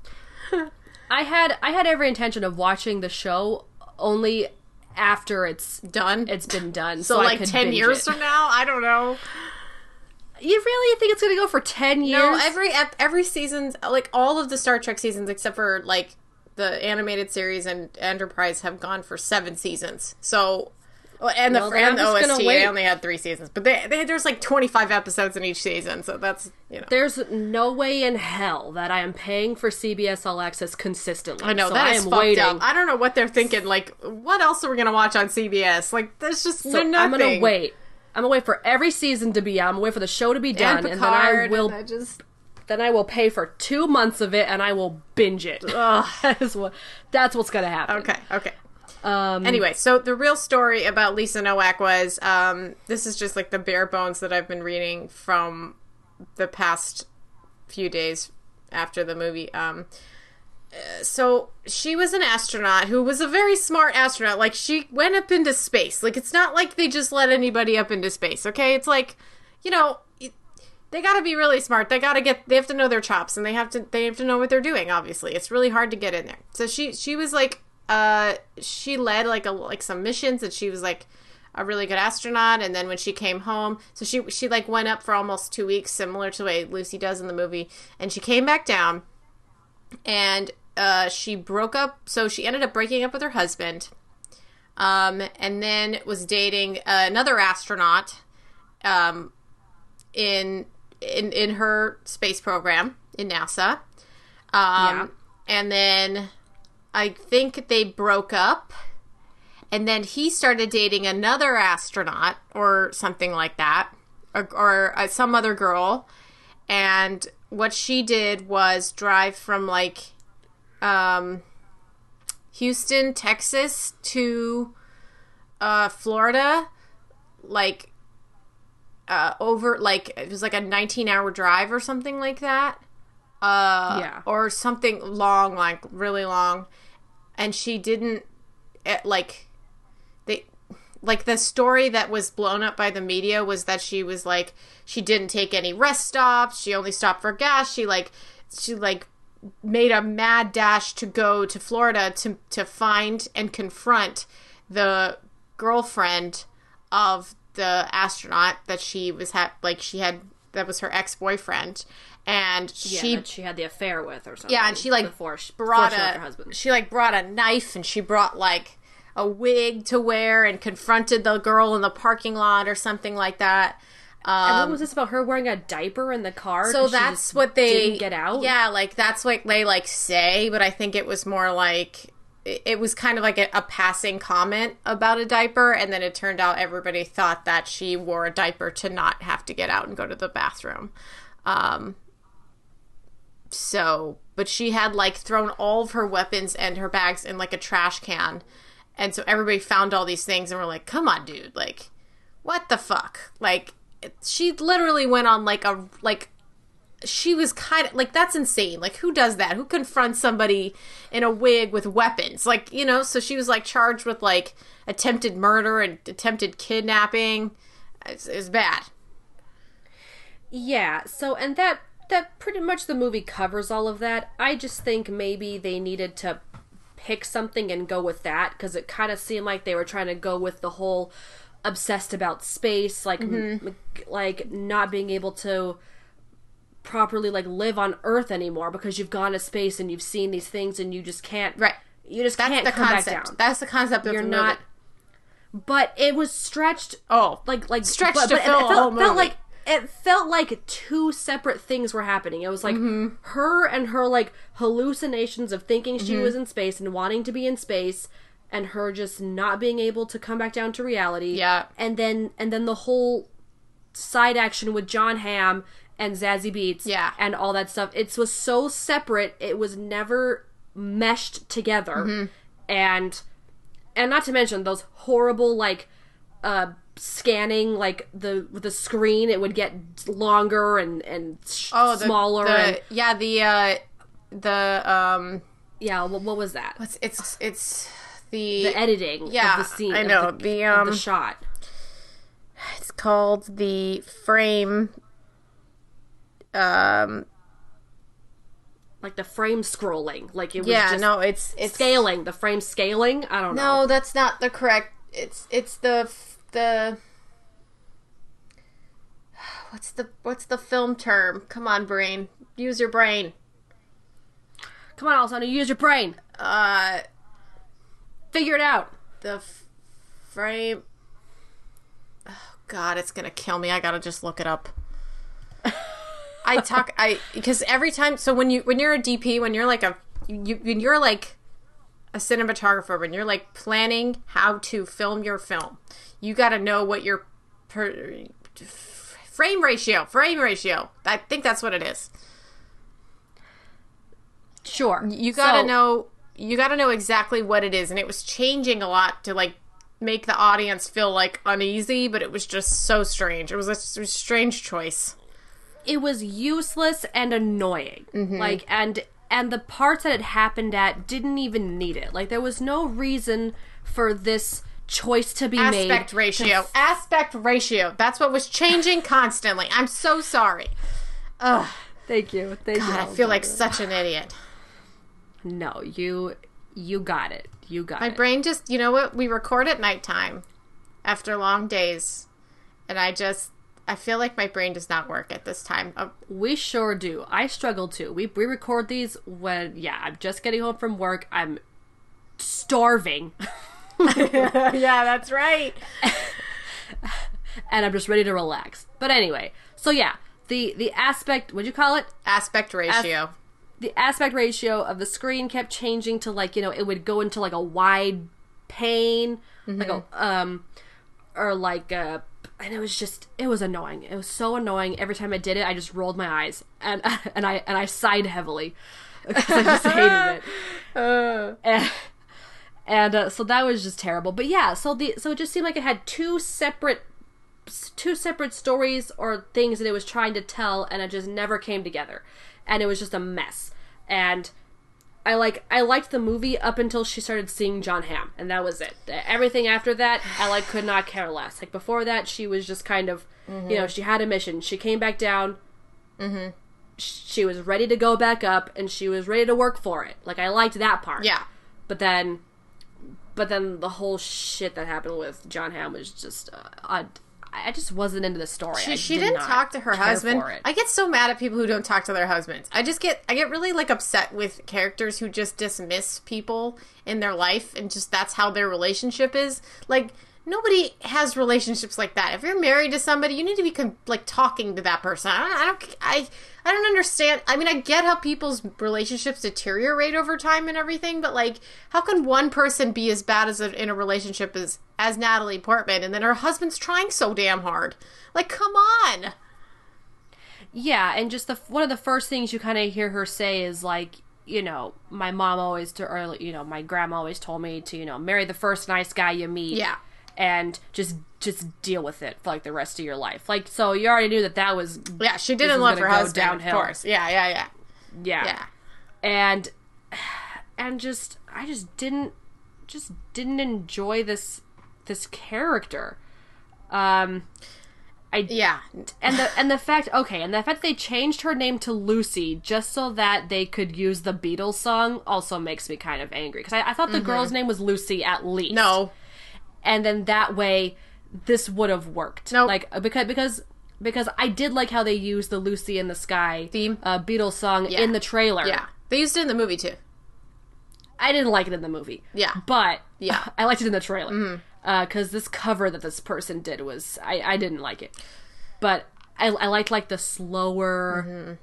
S2: [laughs]
S1: I had I had every intention of watching the show only after it's
S2: Done.
S1: it's been done.
S2: so,
S1: I
S2: like ten years
S1: it.
S2: from now, I don't know.
S1: You really think it's gonna go for ten years?
S2: No, every ep- every season's like all of the Star Trek seasons except for like the animated series and Enterprise have gone for seven seasons. So Well, and the
S1: Well,
S2: and the OST, they only had three seasons, but they, they there's like 25 episodes in each season, so that's you know.
S1: There's no way in hell that I am paying for CBS All Access consistently.
S2: I know
S1: so
S2: that
S1: I
S2: is
S1: am
S2: fucked
S1: waiting.
S2: up. I don't know what they're thinking. Like, what else are we gonna watch on CBS? Like, there's just
S1: So
S2: nothing.
S1: I'm gonna wait. I'm gonna wait for every season to be out. I'm gonna wait for the show to be done,
S2: And
S1: and, then I will
S2: I just
S1: then I will pay for two months of it, and I will binge it. [laughs] that is what. That's what's gonna happen.
S2: okay, okay.
S1: Um,
S2: Anyway, so the real story about Lisa Nowak was um, this is just like the bare bones that I've been reading from the past few days after the movie. Um, uh, so she was an astronaut who was a very smart astronaut. Like she went up into space. Like it's not like they just let anybody up into space. Okay, it's like you know. They got to be really smart. They got to get. They have to know their chops, and they have to. They have to know what they're doing. Obviously, it's really hard to get in there. So she she was like uh she led like a like some missions and she was like a really good astronaut and then when she came home so she she like went up for almost two weeks similar to the way lucy does in the movie and she came back down and uh she broke up so she ended up breaking up with her husband um and then was dating another astronaut um in in in her space program in nasa um and then I think they broke up. And then he started dating another astronaut or something like that, or, or uh, some other girl. And what she did was drive from like um, Houston, Texas to uh, Florida, like uh, over, like it was like a 19 hour drive or something like that uh
S1: Yeah.
S2: or something long like really long and she didn't eh, like they like the story that was blown up by the media was that she was like she didn't take any rest stops she only stopped for gas she like she like made a mad dash to go to Florida to to find and confront the girlfriend of the astronaut that she was had like she had that was her ex-boyfriend and
S1: yeah,
S2: she
S1: she had the affair with or something.
S2: yeah, and she like
S1: before she,
S2: brought
S1: before she
S2: a
S1: her husband.
S2: she like brought a knife and she brought like a wig to wear and confronted the girl in the parking lot or something like that.
S1: and
S2: Um,
S1: what was this about her wearing a diaper in the car?
S2: so that's what they
S1: didn't get out.
S2: Yeah, like that's what they like say, but I think it was more like it it was kind of like a, a passing comment about a diaper, and then it turned out everybody thought that she wore a diaper to not have to get out and go to the bathroom. Um, so, but she had like thrown all of her weapons and her bags in like a trash can. And so everybody found all these things and were like, come on, dude. Like, what the fuck? Like, she literally went on like a, like, she was kind of like, that's insane. Like, who does that? Who confronts somebody in a wig with weapons? Like, you know, so she was like charged with like attempted murder and attempted kidnapping. It's, it's bad.
S1: Yeah, so and that that pretty much the movie covers all of that. I just think maybe they needed to pick something and go with that because it kind of seemed like they were trying to go with the whole obsessed about space, like
S2: Mm-hmm.
S1: m- like not being able to properly like live on Earth anymore because you've gone to space and you've seen these things and you just can't
S2: Right.
S1: You just
S2: That's
S1: can't
S2: the
S1: come
S2: concept.
S1: back down.
S2: That's the concept of
S1: You're
S2: the
S1: not.
S2: movie.
S1: But it was stretched
S2: Oh,
S1: like like
S2: Stretched
S1: but,
S2: to
S1: but
S2: fill
S1: it
S2: a
S1: felt, felt like it felt like two separate things were happening. It was like
S2: Mm-hmm.
S1: her and her like hallucinations of thinking she
S2: Mm-hmm.
S1: was in space and wanting to be in space and her just not being able to come back down to reality.
S2: Yeah.
S1: And then and then the whole side action with John Hamm and Zazie Beetz
S2: Yeah.
S1: and all that stuff. It was so separate. It was never meshed together.
S2: Mm-hmm.
S1: And and not to mention those horrible like uh scanning like the the screen it would get longer and and sh-
S2: oh, the,
S1: smaller
S2: the-
S1: and
S2: yeah, the uh, the um,
S1: yeah what, what was that
S2: what's it's it's the,
S1: the editing
S2: yeah,
S1: of the scene
S2: I
S1: of
S2: know,
S1: the,
S2: the, um,
S1: the shot
S2: it's called the frame. Um,
S1: like the frame scrolling like it was
S2: yeah,
S1: just
S2: no, it's it's
S1: scaling the frame scaling i don't know
S2: No, that's not the correct. It's it's the f- the. What's the what's the film term? Come on, brain. Use your brain.
S1: come on Alessandra use your brain
S2: Uh,
S1: figure it out
S2: the f- frame. God, it's gonna kill me. I gotta just look it up. I talk I because every time so when you when you're a DP when you're like a you when you're like a cinematographer when you're like planning how to film your film you got to know what your per, frame ratio frame ratio I think that's what it is
S1: Sure.
S2: you got to
S1: So-
S2: know you got to know exactly what it is and it was changing a lot to like make the audience feel like uneasy but it was just so strange it was a, it was a strange choice
S1: it was useless and annoying.
S2: Mm-hmm.
S1: Like and and the parts that it happened at didn't even need it. Like there was no reason for this choice to be made.
S2: aspect ratio aspect ratio that's what was changing constantly i'm so sorry Ugh,
S1: Thank you. Thank
S2: God,
S1: you.
S2: i feel like such an idiot
S1: No, you you got it. You got
S2: my
S1: it.
S2: My brain just you know what we record at nighttime after long days and i just i feel like my brain does not work at this time of
S1: We sure do. I struggle too. We we record these when yeah, I'm just getting home from work. I'm starving [laughs]
S2: yeah that's right
S1: and I'm just ready to relax. But anyway, so yeah, the the aspect, what'd you call it?
S2: aspect ratio
S1: the aspect ratio of the screen kept changing to like you know it would go into like a wide pane like a um or like uh and it was just it was annoying. It was so annoying. Every time i did it i just rolled my eyes and [laughs] and i and i sighed heavily. [laughs] Because i just hated it. [laughs] And, and uh, so that was just terrible. But yeah so the so it just seemed like it had two separate two separate stories or things that it was trying to tell and it just never came together. And it was just a mess. And i like i liked the movie up until she started seeing john hamm and that was it. Everything after that i like could not care less. Like before that she was just kind of you know she had a mission. She came back down. Mm-hmm. she was ready to go back up and she was ready to work for it. Like i liked that part.
S2: Yeah.
S1: But then but then the whole shit that happened with John Hamm was just uh, I, just wasn't into the story.
S2: she, she
S1: did
S2: didn't talk to her husband. i get so mad at people who don't talk to their husbands. I just get i get really like upset with characters who just dismiss people in their life and just that's how their relationship is. Like nobody has relationships like that. If you're married to somebody you need to be like talking to that person. I don't i don't i, I don't understand. I mean i get how people's relationships deteriorate over time and everything but like how can one person be as bad as a, in a relationship as as natalie portman and then her husband's trying so damn hard? Like come on!
S1: Yeah, and just the one of the first things you kind of hear her say is like, you know, my mom always to or you know, my grandma always told me to, you know, marry the first nice guy you meet.
S2: Yeah.
S1: And just just deal with it for like the rest of your life. Like so you already knew that that was
S2: Yeah, she didn't love her husband,
S1: downhill.
S2: of course. Yeah, yeah, yeah,
S1: yeah.
S2: yeah.
S1: and [sighs] and just I just didn't just didn't enjoy this this character. Um I
S2: Yeah,
S1: and the and the fact okay, and the fact they changed her name to Lucy just so that they could use the Beatles song also makes me kind of angry because I, I thought the girl's name was Lucy at least.
S2: Mm-hmm. no,
S1: and then that way this would have worked.
S2: Nope.
S1: like because because because I did like how they used the Lucy in the Sky
S2: Theme?
S1: uh, Beatles song
S2: Yeah.
S1: in the trailer.
S2: yeah. They used it in the movie too.
S1: I didn't like it in the movie.
S2: Yeah.
S1: but
S2: Yeah. Mm-hmm. [laughs]
S1: I liked it in the trailer because this cover that this person did was I I didn't like it, but I I liked like the slower.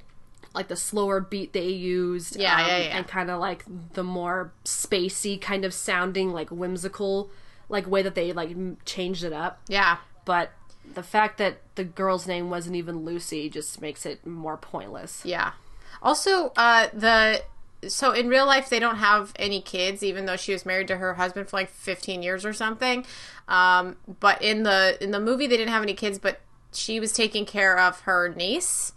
S1: Like the slower beat they used,
S2: Mm-hmm. Yeah, yeah, yeah.
S1: and kind of like the more spacey kind of sounding, like whimsical, like way that they like m- changed it up.
S2: Yeah,
S1: But the fact that the girl's name wasn't even Lucy just makes it more pointless.
S2: yeah. Also, uh, the so in real life they don't have any kids, even though she was married to her husband for like fifteen years or something. Um, but in the in the movie they didn't have any kids, but she was taking care of her niece.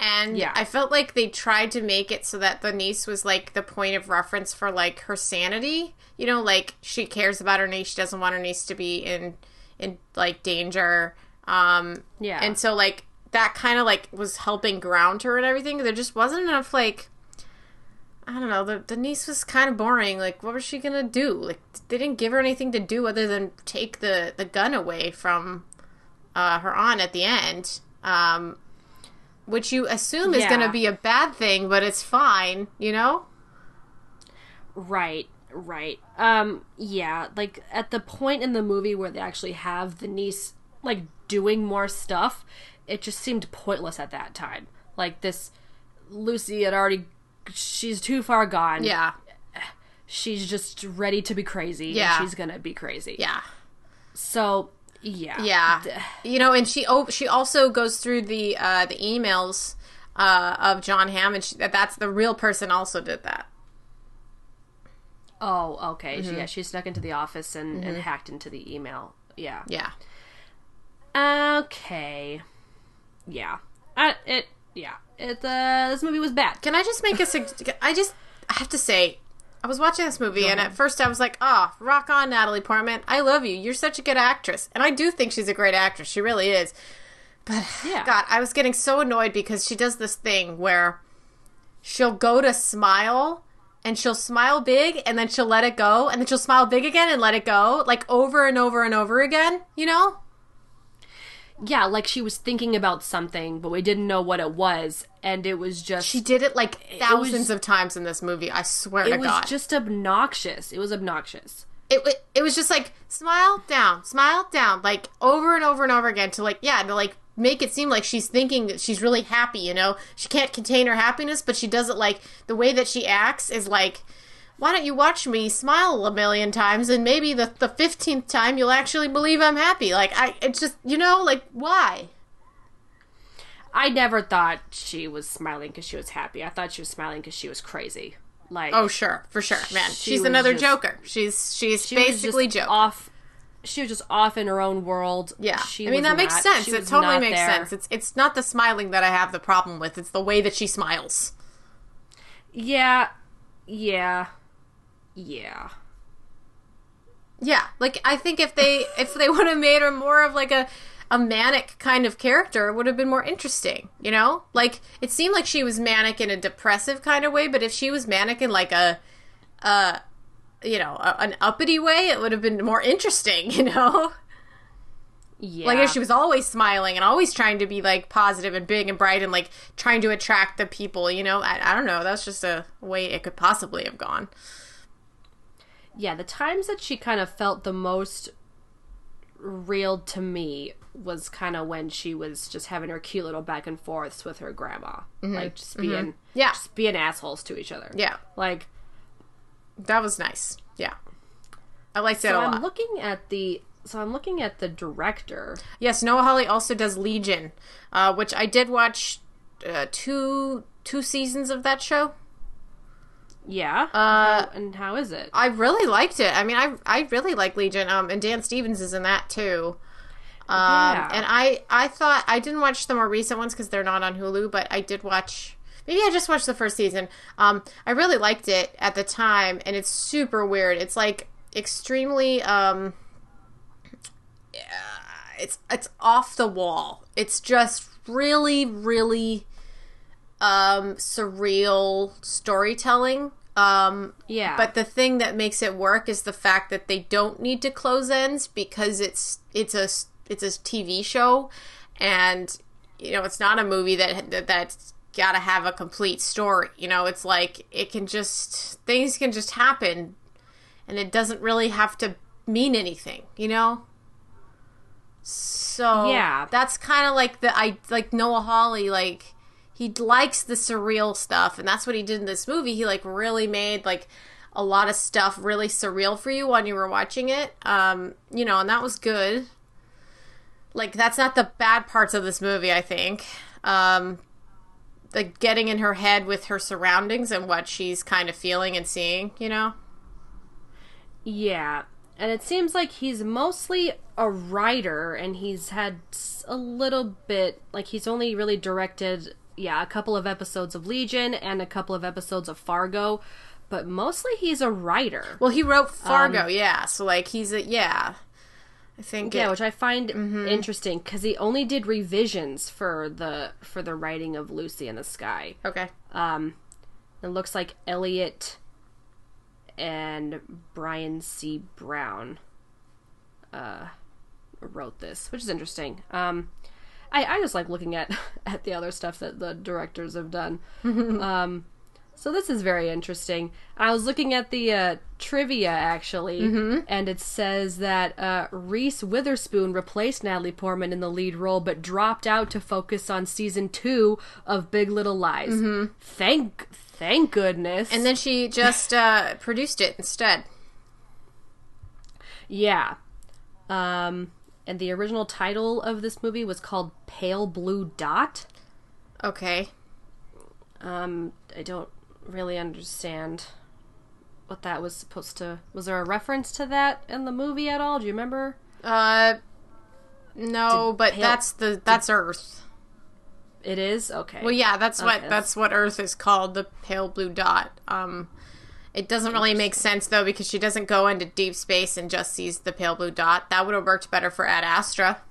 S2: And
S1: Yeah.
S2: I felt like they tried to make it so that the niece was like the point of reference for like her sanity. You know, like she cares about her niece. She doesn't want her niece to be in in like danger. Um,
S1: Yeah.
S2: and so like that kind of like was helping ground her and everything. There just wasn't enough like I don't know. The the niece was kind of boring. Like, what was she gonna do? Like, they didn't give her anything to do other than take the the gun away from uh, her aunt at the end. Um, which you assume is
S1: Yeah.
S2: gonna be a bad thing, but it's fine. You know?
S1: Right, right. Um, yeah, like at the point in the movie where they actually have the niece like doing more stuff, it just seemed pointless at that time. Like this, Lucy had already, she's too far gone.
S2: Yeah.
S1: she's just ready to be crazy.
S2: Yeah.
S1: and she's gonna be crazy.
S2: Yeah.
S1: So yeah,
S2: Yeah. You know, and she oh she also goes through the uh the emails uh of John Hamm and she, that that's the real person also did that.
S1: Oh, okay.
S2: Mm-hmm.
S1: Yeah, she snuck into the office and, and hacked into the email. Yeah.
S2: Yeah.
S1: Okay. Yeah. I, it. Yeah. It. Uh, this movie was bad.
S2: Can I just make a sug- I just I have to say I was watching this movie and at first I was like, "Ah, rock on Natalie Portman. I love you. You're such a good actress." And I do think she's a great actress. She really is. But [sighs]
S1: Yeah.
S2: God, I was getting so annoyed because she does this thing where she'll go to smile and she'll smile big and then she'll let it go and then she'll smile big again and let it go like over and over and over again, you know?
S1: Yeah, like she was thinking about something, but we didn't know what it was, and it was just.
S2: She did it like
S1: was-
S2: thousands of times in this movie. I swear to God,
S1: It was just obnoxious. It was obnoxious.
S2: it, it it was just like smile down, smile down, like over and over and over again to like yeah to like make it seem like she's thinking that she's really happy. You know, she can't contain her happiness, but she does it like the way that she acts is like. Why don't you watch me smile a million times and maybe the the fifteenth time you'll actually believe I'm happy? Like I, it's just you know like why?
S1: I never thought she was smiling because she was happy. I thought she was smiling because she was crazy. Like,
S2: Oh sure, for sure, man.
S1: She
S2: She's another
S1: just-
S2: Joker. She's she's
S1: she
S2: basically Joker.
S1: off. She was just off in her own world.
S2: Yeah,
S1: she
S2: I mean that makes sense. It totally makes
S1: there.
S2: sense. It's it's not the smiling that I have the problem with. It's the way that she smiles.
S1: Yeah, yeah, yeah.
S2: Yeah, like I think if they if they [laughs] would have made her more of like a a manic kind of character, it would have been more interesting. You know, like it seemed like she was manic in a depressive kind of way, but if she was manic in like a uh you know a, an uppity way, it would have been more interesting. [laughs] You know.
S1: Yeah.
S2: Like if she was always smiling and always trying to be like positive and big and bright and like trying to attract the people, you know. I, I don't know. That's just a way it could possibly have gone.
S1: Yeah, the times that she kind of felt the most real to me was kind of when she was just having her cute little back and forths with her grandma, like just being
S2: Yeah.
S1: just being assholes to each other.
S2: Yeah,
S1: like
S2: that was nice. Yeah, I liked it
S1: so
S2: a lot.
S1: I'm looking at the so I'm looking at the director.
S2: yes, Noah Hawley also does Legion, uh, which I did watch uh, two two seasons of that show.
S1: Yeah,
S2: Uh,
S1: and how is it?
S2: I really liked it. I mean, I I really like Legion. Um, and Dan Stevens is in that too. Um,
S1: Yeah.
S2: and I I thought I didn't watch the more recent ones because they're not on Hulu, but I did watch. Maybe I just watched the first season. Um, I really liked it at the time, and it's super weird. It's like extremely um, it's it's off the wall. It's just really really um surreal storytelling. Um
S1: yeah,
S2: but the thing that makes it work is the fact that they don't need to close ends because it's it's a it's a TV show, and you know it's not a movie that, that that's got to have a complete story. You know, it's like it can just things can just happen, and it doesn't really have to mean anything. You know. So
S1: Yeah.
S2: that's kind of like the I like Noah Hawley like he likes the surreal stuff and that's what he did in this movie. He like really made like a lot of stuff really surreal for you when you were watching it. Um you know and that was good. Like that's not the bad parts of this movie i think. Um like getting in her head with her surroundings and what she's kind of feeling and seeing you know?
S1: Yeah, and it seems like he's mostly a writer, and he's had a little bit like he's only really directed, yeah, a couple of episodes of Legion and a couple of episodes of Fargo, but mostly he's a writer.
S2: well he wrote fargo yeah so like he's a yeah i think
S1: yeah,
S2: it-
S1: which I find interesting because he only did revisions for the for the writing of Lucy in the Sky.
S2: okay
S1: Um, it looks like Elliot and Brian C. Brown uh, wrote this, which is interesting. Um, I, I just like looking at [laughs] at the other stuff that the directors have done. [laughs] um, So this is very interesting. I was looking at the uh, trivia actually, and it says that uh, Reese Witherspoon replaced Natalie Portman in the lead role, but dropped out to focus on season two of Big Little Lies. Thank, thank goodness.
S2: And then she just uh, produced it instead.
S1: yeah, um, and the original title of this movie was called Pale Blue Dot.
S2: Okay.
S1: Um, I don't really understand what that was supposed to. Was there a reference to that in the movie at all? Do you remember?
S2: Uh, no, but
S1: pale-
S2: that's the that's Earth.
S1: It is okay.
S2: Well, yeah, that's what
S1: Okay,
S2: that's what Earth is called, the pale blue dot. Um, it doesn't really make sense though because she doesn't go into deep space and just sees the pale blue dot. That would have worked better for Ad Astra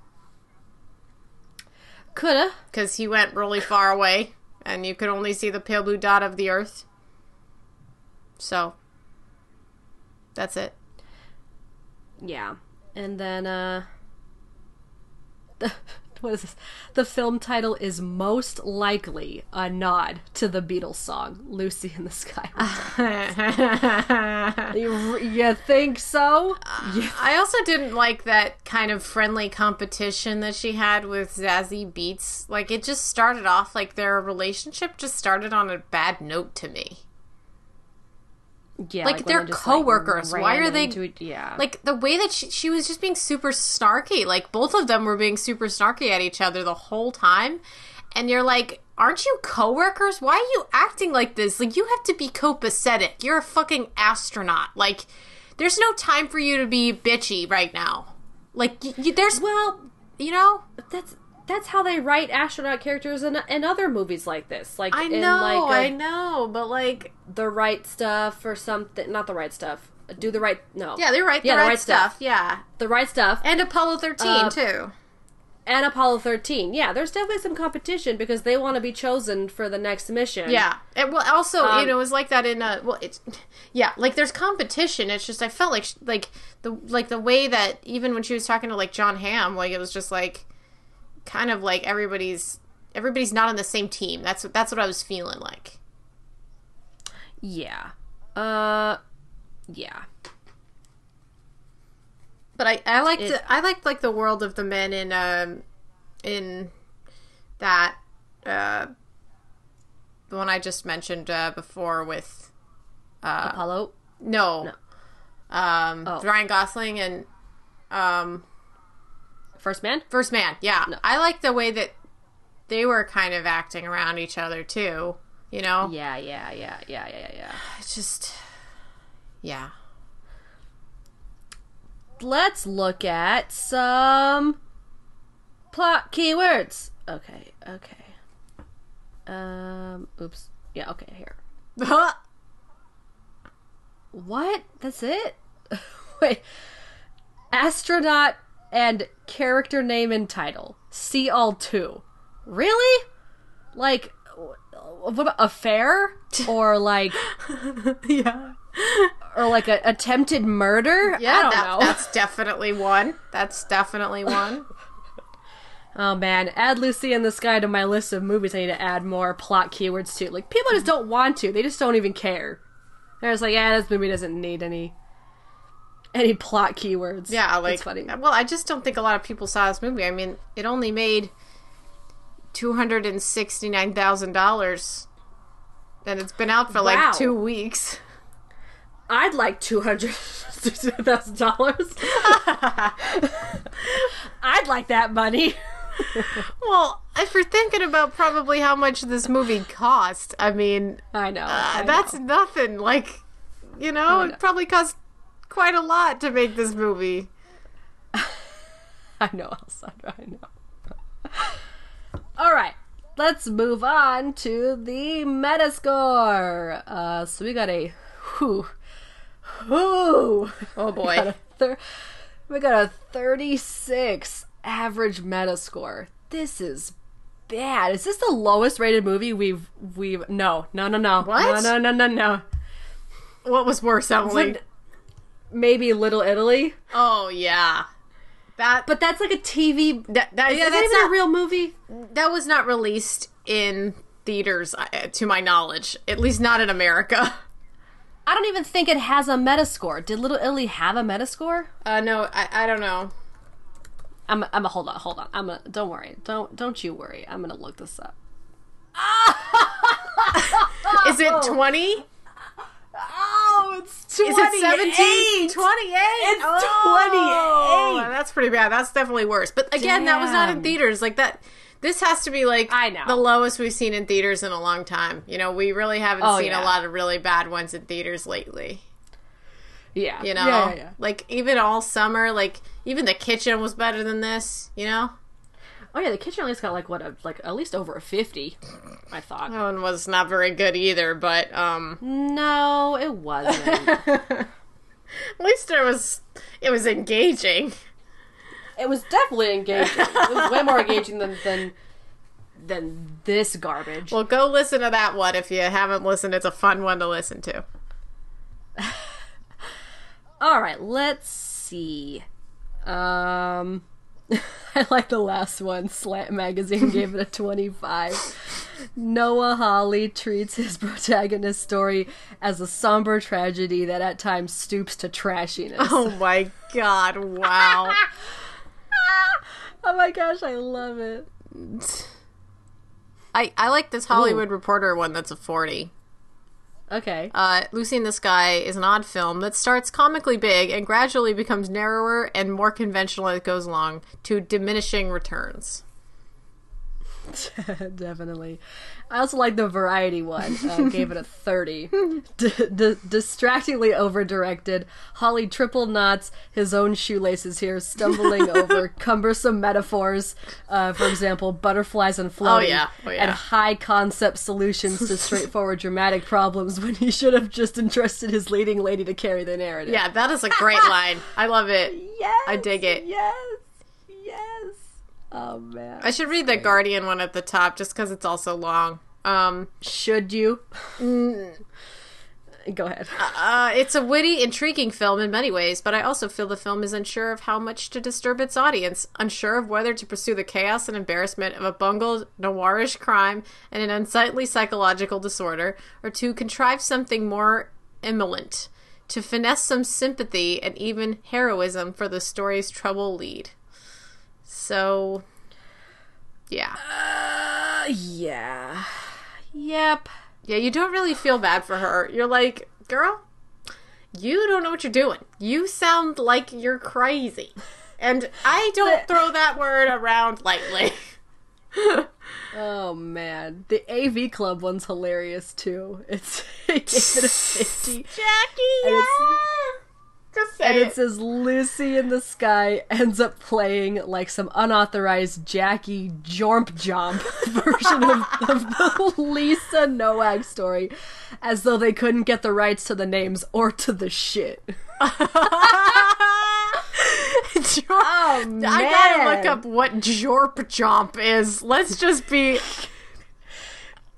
S1: Coulda.
S2: because he went really far away and you could only see the pale blue dot of the Earth. So that's it.
S1: Yeah. And then, uh. [laughs] The, [laughs] what is this? The film title is most likely a nod to the Beatles song, Lucy in the Sky. [laughs] you, you think so? Uh, you-
S2: I also didn't like that kind of friendly competition that she had with Zazie Beetz. Like it just started off like their relationship just started on a bad note to me.
S1: Yeah,
S2: Like,
S1: when
S2: they're coworkers. Why are they-
S1: Yeah.
S2: Like the way that she, she was just being super snarky. Like both of them were being super snarky at each other the whole time. And you're like, aren't you coworkers? Why are you acting like this? Like you have to be copacetic. You're a fucking astronaut. Like there's no time for you to be bitchy right now. Like y- y- there's
S1: well,
S2: you know
S1: that's that's how they write astronaut characters in, in other movies like this. Like
S2: I
S1: in
S2: know,
S1: like
S2: I
S1: a-
S2: know, but like,
S1: the right stuff or something. Not the right stuff. Do the right. No.
S2: yeah, they're right.
S1: Yeah,
S2: the
S1: the
S2: right,
S1: right
S2: stuff.
S1: stuff.
S2: Yeah,
S1: The right stuff.
S2: and Apollo thirteen
S1: Uh,
S2: too.
S1: and Apollo 13. Yeah, there's definitely some competition because they want to be chosen for the next mission.
S2: Yeah, and well, also you
S1: Um,
S2: know, it was like that in a well, it's [laughs] yeah, like there's competition. It's just I felt like like the like the way that even when she was talking to like John Hamm, like it was just like kind of like everybody's everybody's not on the same team. That's what that's what I was feeling like.
S1: Yeah. Uh yeah.
S2: But I I liked
S1: It-
S2: I liked like the world of the men in um in that uh the one I just mentioned uh, before with uh
S1: Apollo.
S2: no, um
S1: Oh.
S2: Ryan Gosling and um
S1: First man?
S2: First Man. Yeah, I like the way that they were kind of acting around each other too. You know,
S1: Yeah, yeah, yeah, yeah, yeah, yeah. [sighs]
S2: it's just yeah.
S1: Let's look at some plot keywords. Okay, okay. Um oops. Yeah, okay, here. [laughs] What? That's it? [laughs] Wait. Astronaut and character name and title. See all two. Really? Like, what about affair? Or like, [laughs]
S2: yeah.
S1: or like a attempted murder?
S2: Yeah,
S1: I don't
S2: that,
S1: know.
S2: that's definitely one. That's definitely one. [laughs]
S1: Oh man, add Lucy in the Sky to my list of movies I need to add more plot keywords to. Like, people just don't want to. They just don't even care. They're just like, yeah, this movie doesn't need any any plot keywords.
S2: Yeah, like
S1: It's funny.
S2: Well, I just don't think a lot of people saw this movie. I mean, it only made two hundred and sixty nine thousand dollars, and it's been out for
S1: Wow.
S2: like two weeks.
S1: I'd like two hundred thousand dollars. [laughs] I'd like that money. [laughs]
S2: Well, if you're thinking about probably how much this movie cost, I mean,
S1: I know.
S2: uh,
S1: I
S2: that's
S1: know.
S2: nothing. Like, you know,
S1: I know.
S2: it probably cost quite a lot to make this movie. [laughs]
S1: I know, Alessandra. I know. [laughs] All right, let's move on to the Metascore. Uh, so we got a whew, whew.
S2: Oh
S1: We got a
S2: boy.
S1: thir- we got a 36 average Metascore. This is bad. Is this the lowest rated movie we've we've? No, no, no, no.
S2: What?
S1: No, no, no, no, no.
S2: what was worse, Emily?
S1: Maybe Little Italy,
S2: Oh yeah, that.
S1: but that's like a TV.
S2: that, that, yeah,
S1: that
S2: that's not
S1: a real movie?
S2: that was not released in theaters, uh, to my knowledge. At least not in America.
S1: I don't even think it has a Metascore. Did Little Italy have a Metascore?
S2: Uh, no, I, I don't know.
S1: I'm I'm a hold on, hold on. I'm gonna don't worry. Don't don't you worry. I'm gonna look this up. [laughs]
S2: Is it 20?
S1: Oh, it's 28.
S2: Is it 17? 28?
S1: It's
S2: Oh,
S1: 28.
S2: That's pretty bad. That's definitely worse. But again, that was not in theaters. Like that. This has to be like
S1: I know.
S2: the lowest we've seen in theaters in a long time. You know, we really haven't
S1: Oh,
S2: seen
S1: yeah.
S2: a lot of really bad ones in theaters lately.
S1: Yeah.
S2: You know,
S1: yeah, yeah.
S2: like even all summer, like even the kitchen was better than this. You know,
S1: Oh yeah, the kitchen at least got like what a, like at least over a 50. I thought.
S2: that one was not very good either. But um,
S1: No, it wasn't. [laughs]
S2: at least it was it was engaging.
S1: it was definitely engaging. It was way more engaging than than than this garbage.
S2: Well, go listen to that one if you haven't listened. It's a fun one to listen to. [laughs]
S1: All right, let's see. Um, [laughs] I like the last one. Slant Magazine [laughs] gave it a 25. Noah Hawley treats his [laughs] protagonist's story as a somber tragedy that at times stoops to trashiness.
S2: Oh my god! Wow.
S1: Oh my gosh, I love it.
S2: I, I like this Hollywood Reporter one that's a 40.
S1: Okay.
S2: Uh, Lucy in the Sky is an odd film that starts comically big and gradually becomes narrower and more conventional as it goes along to diminishing returns. [laughs]
S1: Definitely. I also like the variety one. Uh, gave it a 30. [laughs] D- d- distractingly over directed. Hawley triple knots his own shoelaces here, stumbling [laughs] over cumbersome metaphors. Uh, for example, butterflies and floating.
S2: yeah. Oh, yeah.
S1: And high concept solutions to straightforward dramatic problems when he should have just entrusted his leading lady to carry the narrative.
S2: Yeah, that is a great line. I love it.
S1: Yes.
S2: I dig it.
S1: Yes. Yes. Oh, man.
S2: I should read the Guardian one at the top just because it's also long. Um,
S1: Should you? Go ahead.
S2: uh, it's a witty, intriguing film in many ways, but I also feel the film is unsure of how much to disturb its audience, unsure of whether to pursue the chaos and embarrassment of a bungled, noirish crime and an unsightly psychological disorder, or to contrive something more emolent, to finesse some sympathy and even heroism for the story's trouble lead. So, yeah.
S1: Uh, yeah. Yep.
S2: Yeah, you don't really feel bad for her. You're like, girl, you don't know what you're doing. You sound like you're crazy. And I don't throw that word around lightly. [laughs]
S1: Oh man, the AV Club one's hilarious too. It's it gave it a fifty,
S2: Jackie,
S1: And
S2: yeah! Say
S1: and
S2: it.
S1: says Lucy in the Sky ends up playing like some unauthorized Jackie Jormp Jomp [laughs] version of, of the [laughs] Lisa Nowak story, as though they couldn't get the rights to the names or to the shit. [laughs]
S2: Jorp-
S1: Oh
S2: I gotta look up what Jormp Jomp is. Let's just be.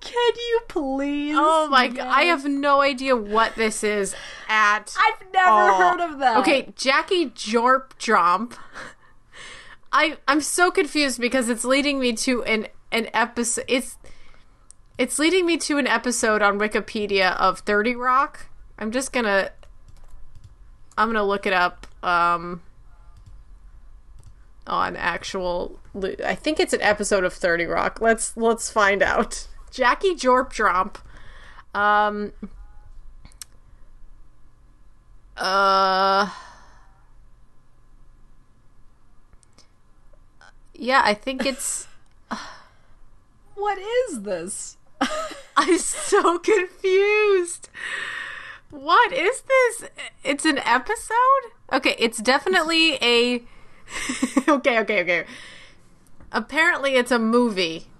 S1: Can you please?
S2: Oh my god, I have no idea what this is at.
S1: I've never
S2: all.
S1: heard of that.
S2: Okay, Jackie Jormp Jomp. I I'm so confused because it's leading me to an an episode. It's it's leading me to an episode on Wikipedia of Thirty Rock. I'm just gonna I'm gonna look it up. Um, on actual, I think it's an episode of Thirty Rock. Let's let's find out. Jackie Jormp Jomp. Um. Uh. Yeah, I think it's. [laughs]
S1: What is this? [laughs]
S2: I'm so confused. What is this? It's an episode? Okay, it's definitely a. [laughs] okay, okay, okay. Apparently, it's a movie.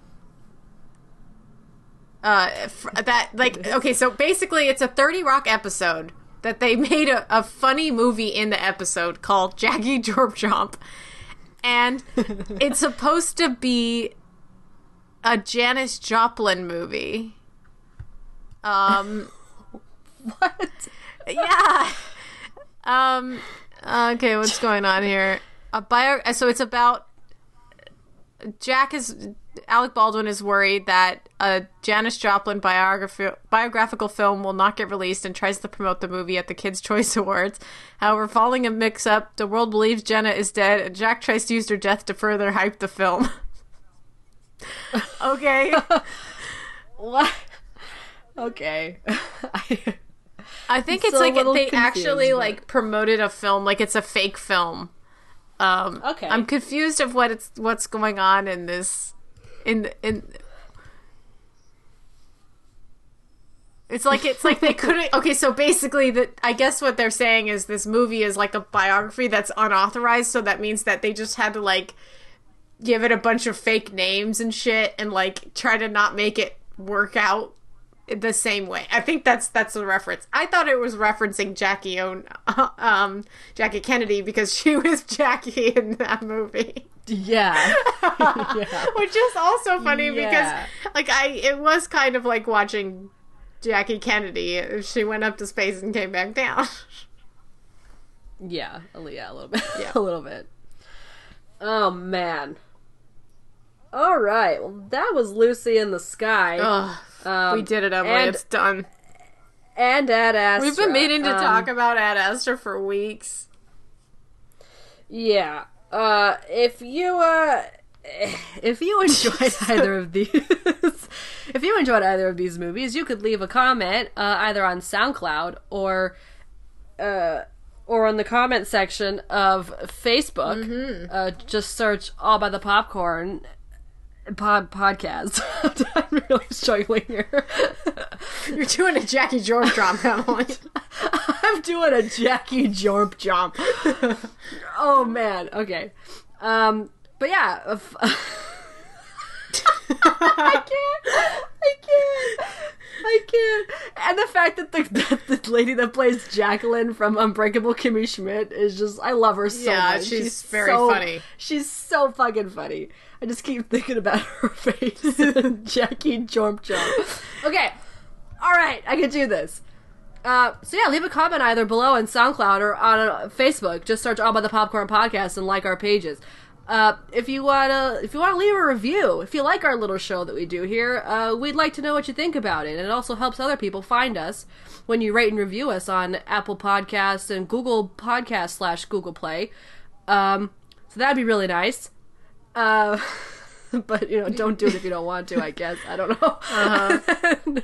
S2: Uh, that like okay, so basically, it's a Thirty Rock episode that they [laughs] made a, a funny movie in the episode called Jackie Jormp Jomp, and it's [laughs] supposed to be a Janis Joplin movie. Um, [laughs]
S1: What?
S2: yeah. Um. Okay, what's going on here? A bio. So it's about Jack is Alec Baldwin is worried that a Janis Joplin biography, biographical film will not get released and tries to promote the movie at the Kids' [laughs] Choice Awards. However, following a mix up, the world believes Jenna is dead and Jack tries to use her death to further hype the film. [laughs] okay. [laughs]
S1: What? Okay.
S2: I think it's like they
S1: confused,
S2: actually
S1: but-
S2: like promoted a film like it's a fake film. Um,
S1: Okay.
S2: I'm confused of what it's what's going on in this in in. It's like it's like they couldn't. [laughs] Okay, so basically, that I guess what they're saying is this movie is like a biography that's unauthorized. So that means that they just had to like give it a bunch of fake names and shit, and like try to not make it work out the same way. I think that's that's the reference. I thought it was referencing Jackie Own, [laughs] um, Jackie Kennedy because she [laughs] was Jackie in that movie,
S1: yeah. [laughs] yeah.
S2: which is also funny
S1: Yeah.
S2: because like I it was kind of like watching Jackie Kennedy. She went up to space and came back down.
S1: Yeah. a Yeah, a little bit. [laughs]
S2: Yeah.
S1: a little bit. Oh man. All right. Well, that was Lucy in the Sky.
S2: Ugh,
S1: Um,
S2: we did it, Emily.
S1: and-
S2: it's done.
S1: and Ad Astra.
S2: We've been meaning to
S1: Um,
S2: talk about Ad Astra for weeks.
S1: Yeah. Uh, if you uh, [laughs] if you enjoyed [laughs] either of these, [laughs] if you enjoyed either of these movies, you could leave a comment uh, either on SoundCloud or uh, or on the comment section of Facebook. Uh, just search "All by the Popcorn." Pod podcast. [laughs] I'm really struggling here.
S2: You're doing a Jackie George drama, Emily.
S1: I'm doing a Jackie Jormp Jomp. [laughs] oh man. Okay. Um. But yeah. if- [laughs] I can't. I can't. I can't. And the fact that the [laughs] that the lady that plays Jacqueline from Unbreakable Kimmy Schmidt is just I love her so
S2: Yeah,
S1: much.
S2: she's very
S1: so-
S2: funny.
S1: She's so fucking funny. I just keep thinking about [laughs] her face. [laughs] Jackie Jormp. Okay. All right, I can do this. Uh, so yeah, leave a comment either below on SoundCloud or on uh, Facebook. Just search All by the Popcorn Podcast and like our pages. Uh, if you wanna, if you wanna leave a review, if you like our little show that we do here, uh, we'd like to know what you think about it. And it also helps other people find us when you rate and review us on Apple Podcasts and Google Podcasts slash Google Play. Um, so that'd be really nice. Uh, [laughs] but you know, don't do it if you don't want to. I guess I don't know. [laughs]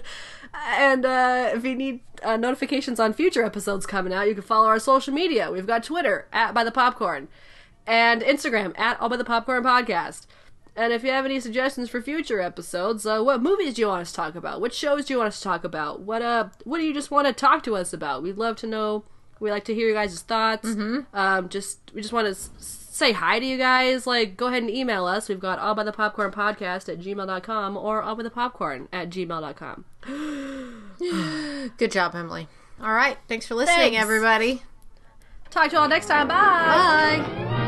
S1: and uh, if you need uh, notifications on future episodes coming out, you can follow our social media. We've got Twitter at by the popcorn, and Instagram at all by the popcorn podcast. And if you have any suggestions for future episodes, uh, what movies do you want us to talk about? What shows do you want us to talk about? What uh, what do you just want to talk to us about? We'd love to know. We like to hear your guys' thoughts. Um, just we just want to s- say hi to you guys. Like, go ahead and email us. We've got all by the popcorn podcast at gmail.com or all by the popcorn at gmail.com. [gasps]
S2: Good job, Emily. All right, thanks for listening,
S1: Thanks.
S2: everybody.
S1: Talk to you all next time. Bye.
S2: Bye.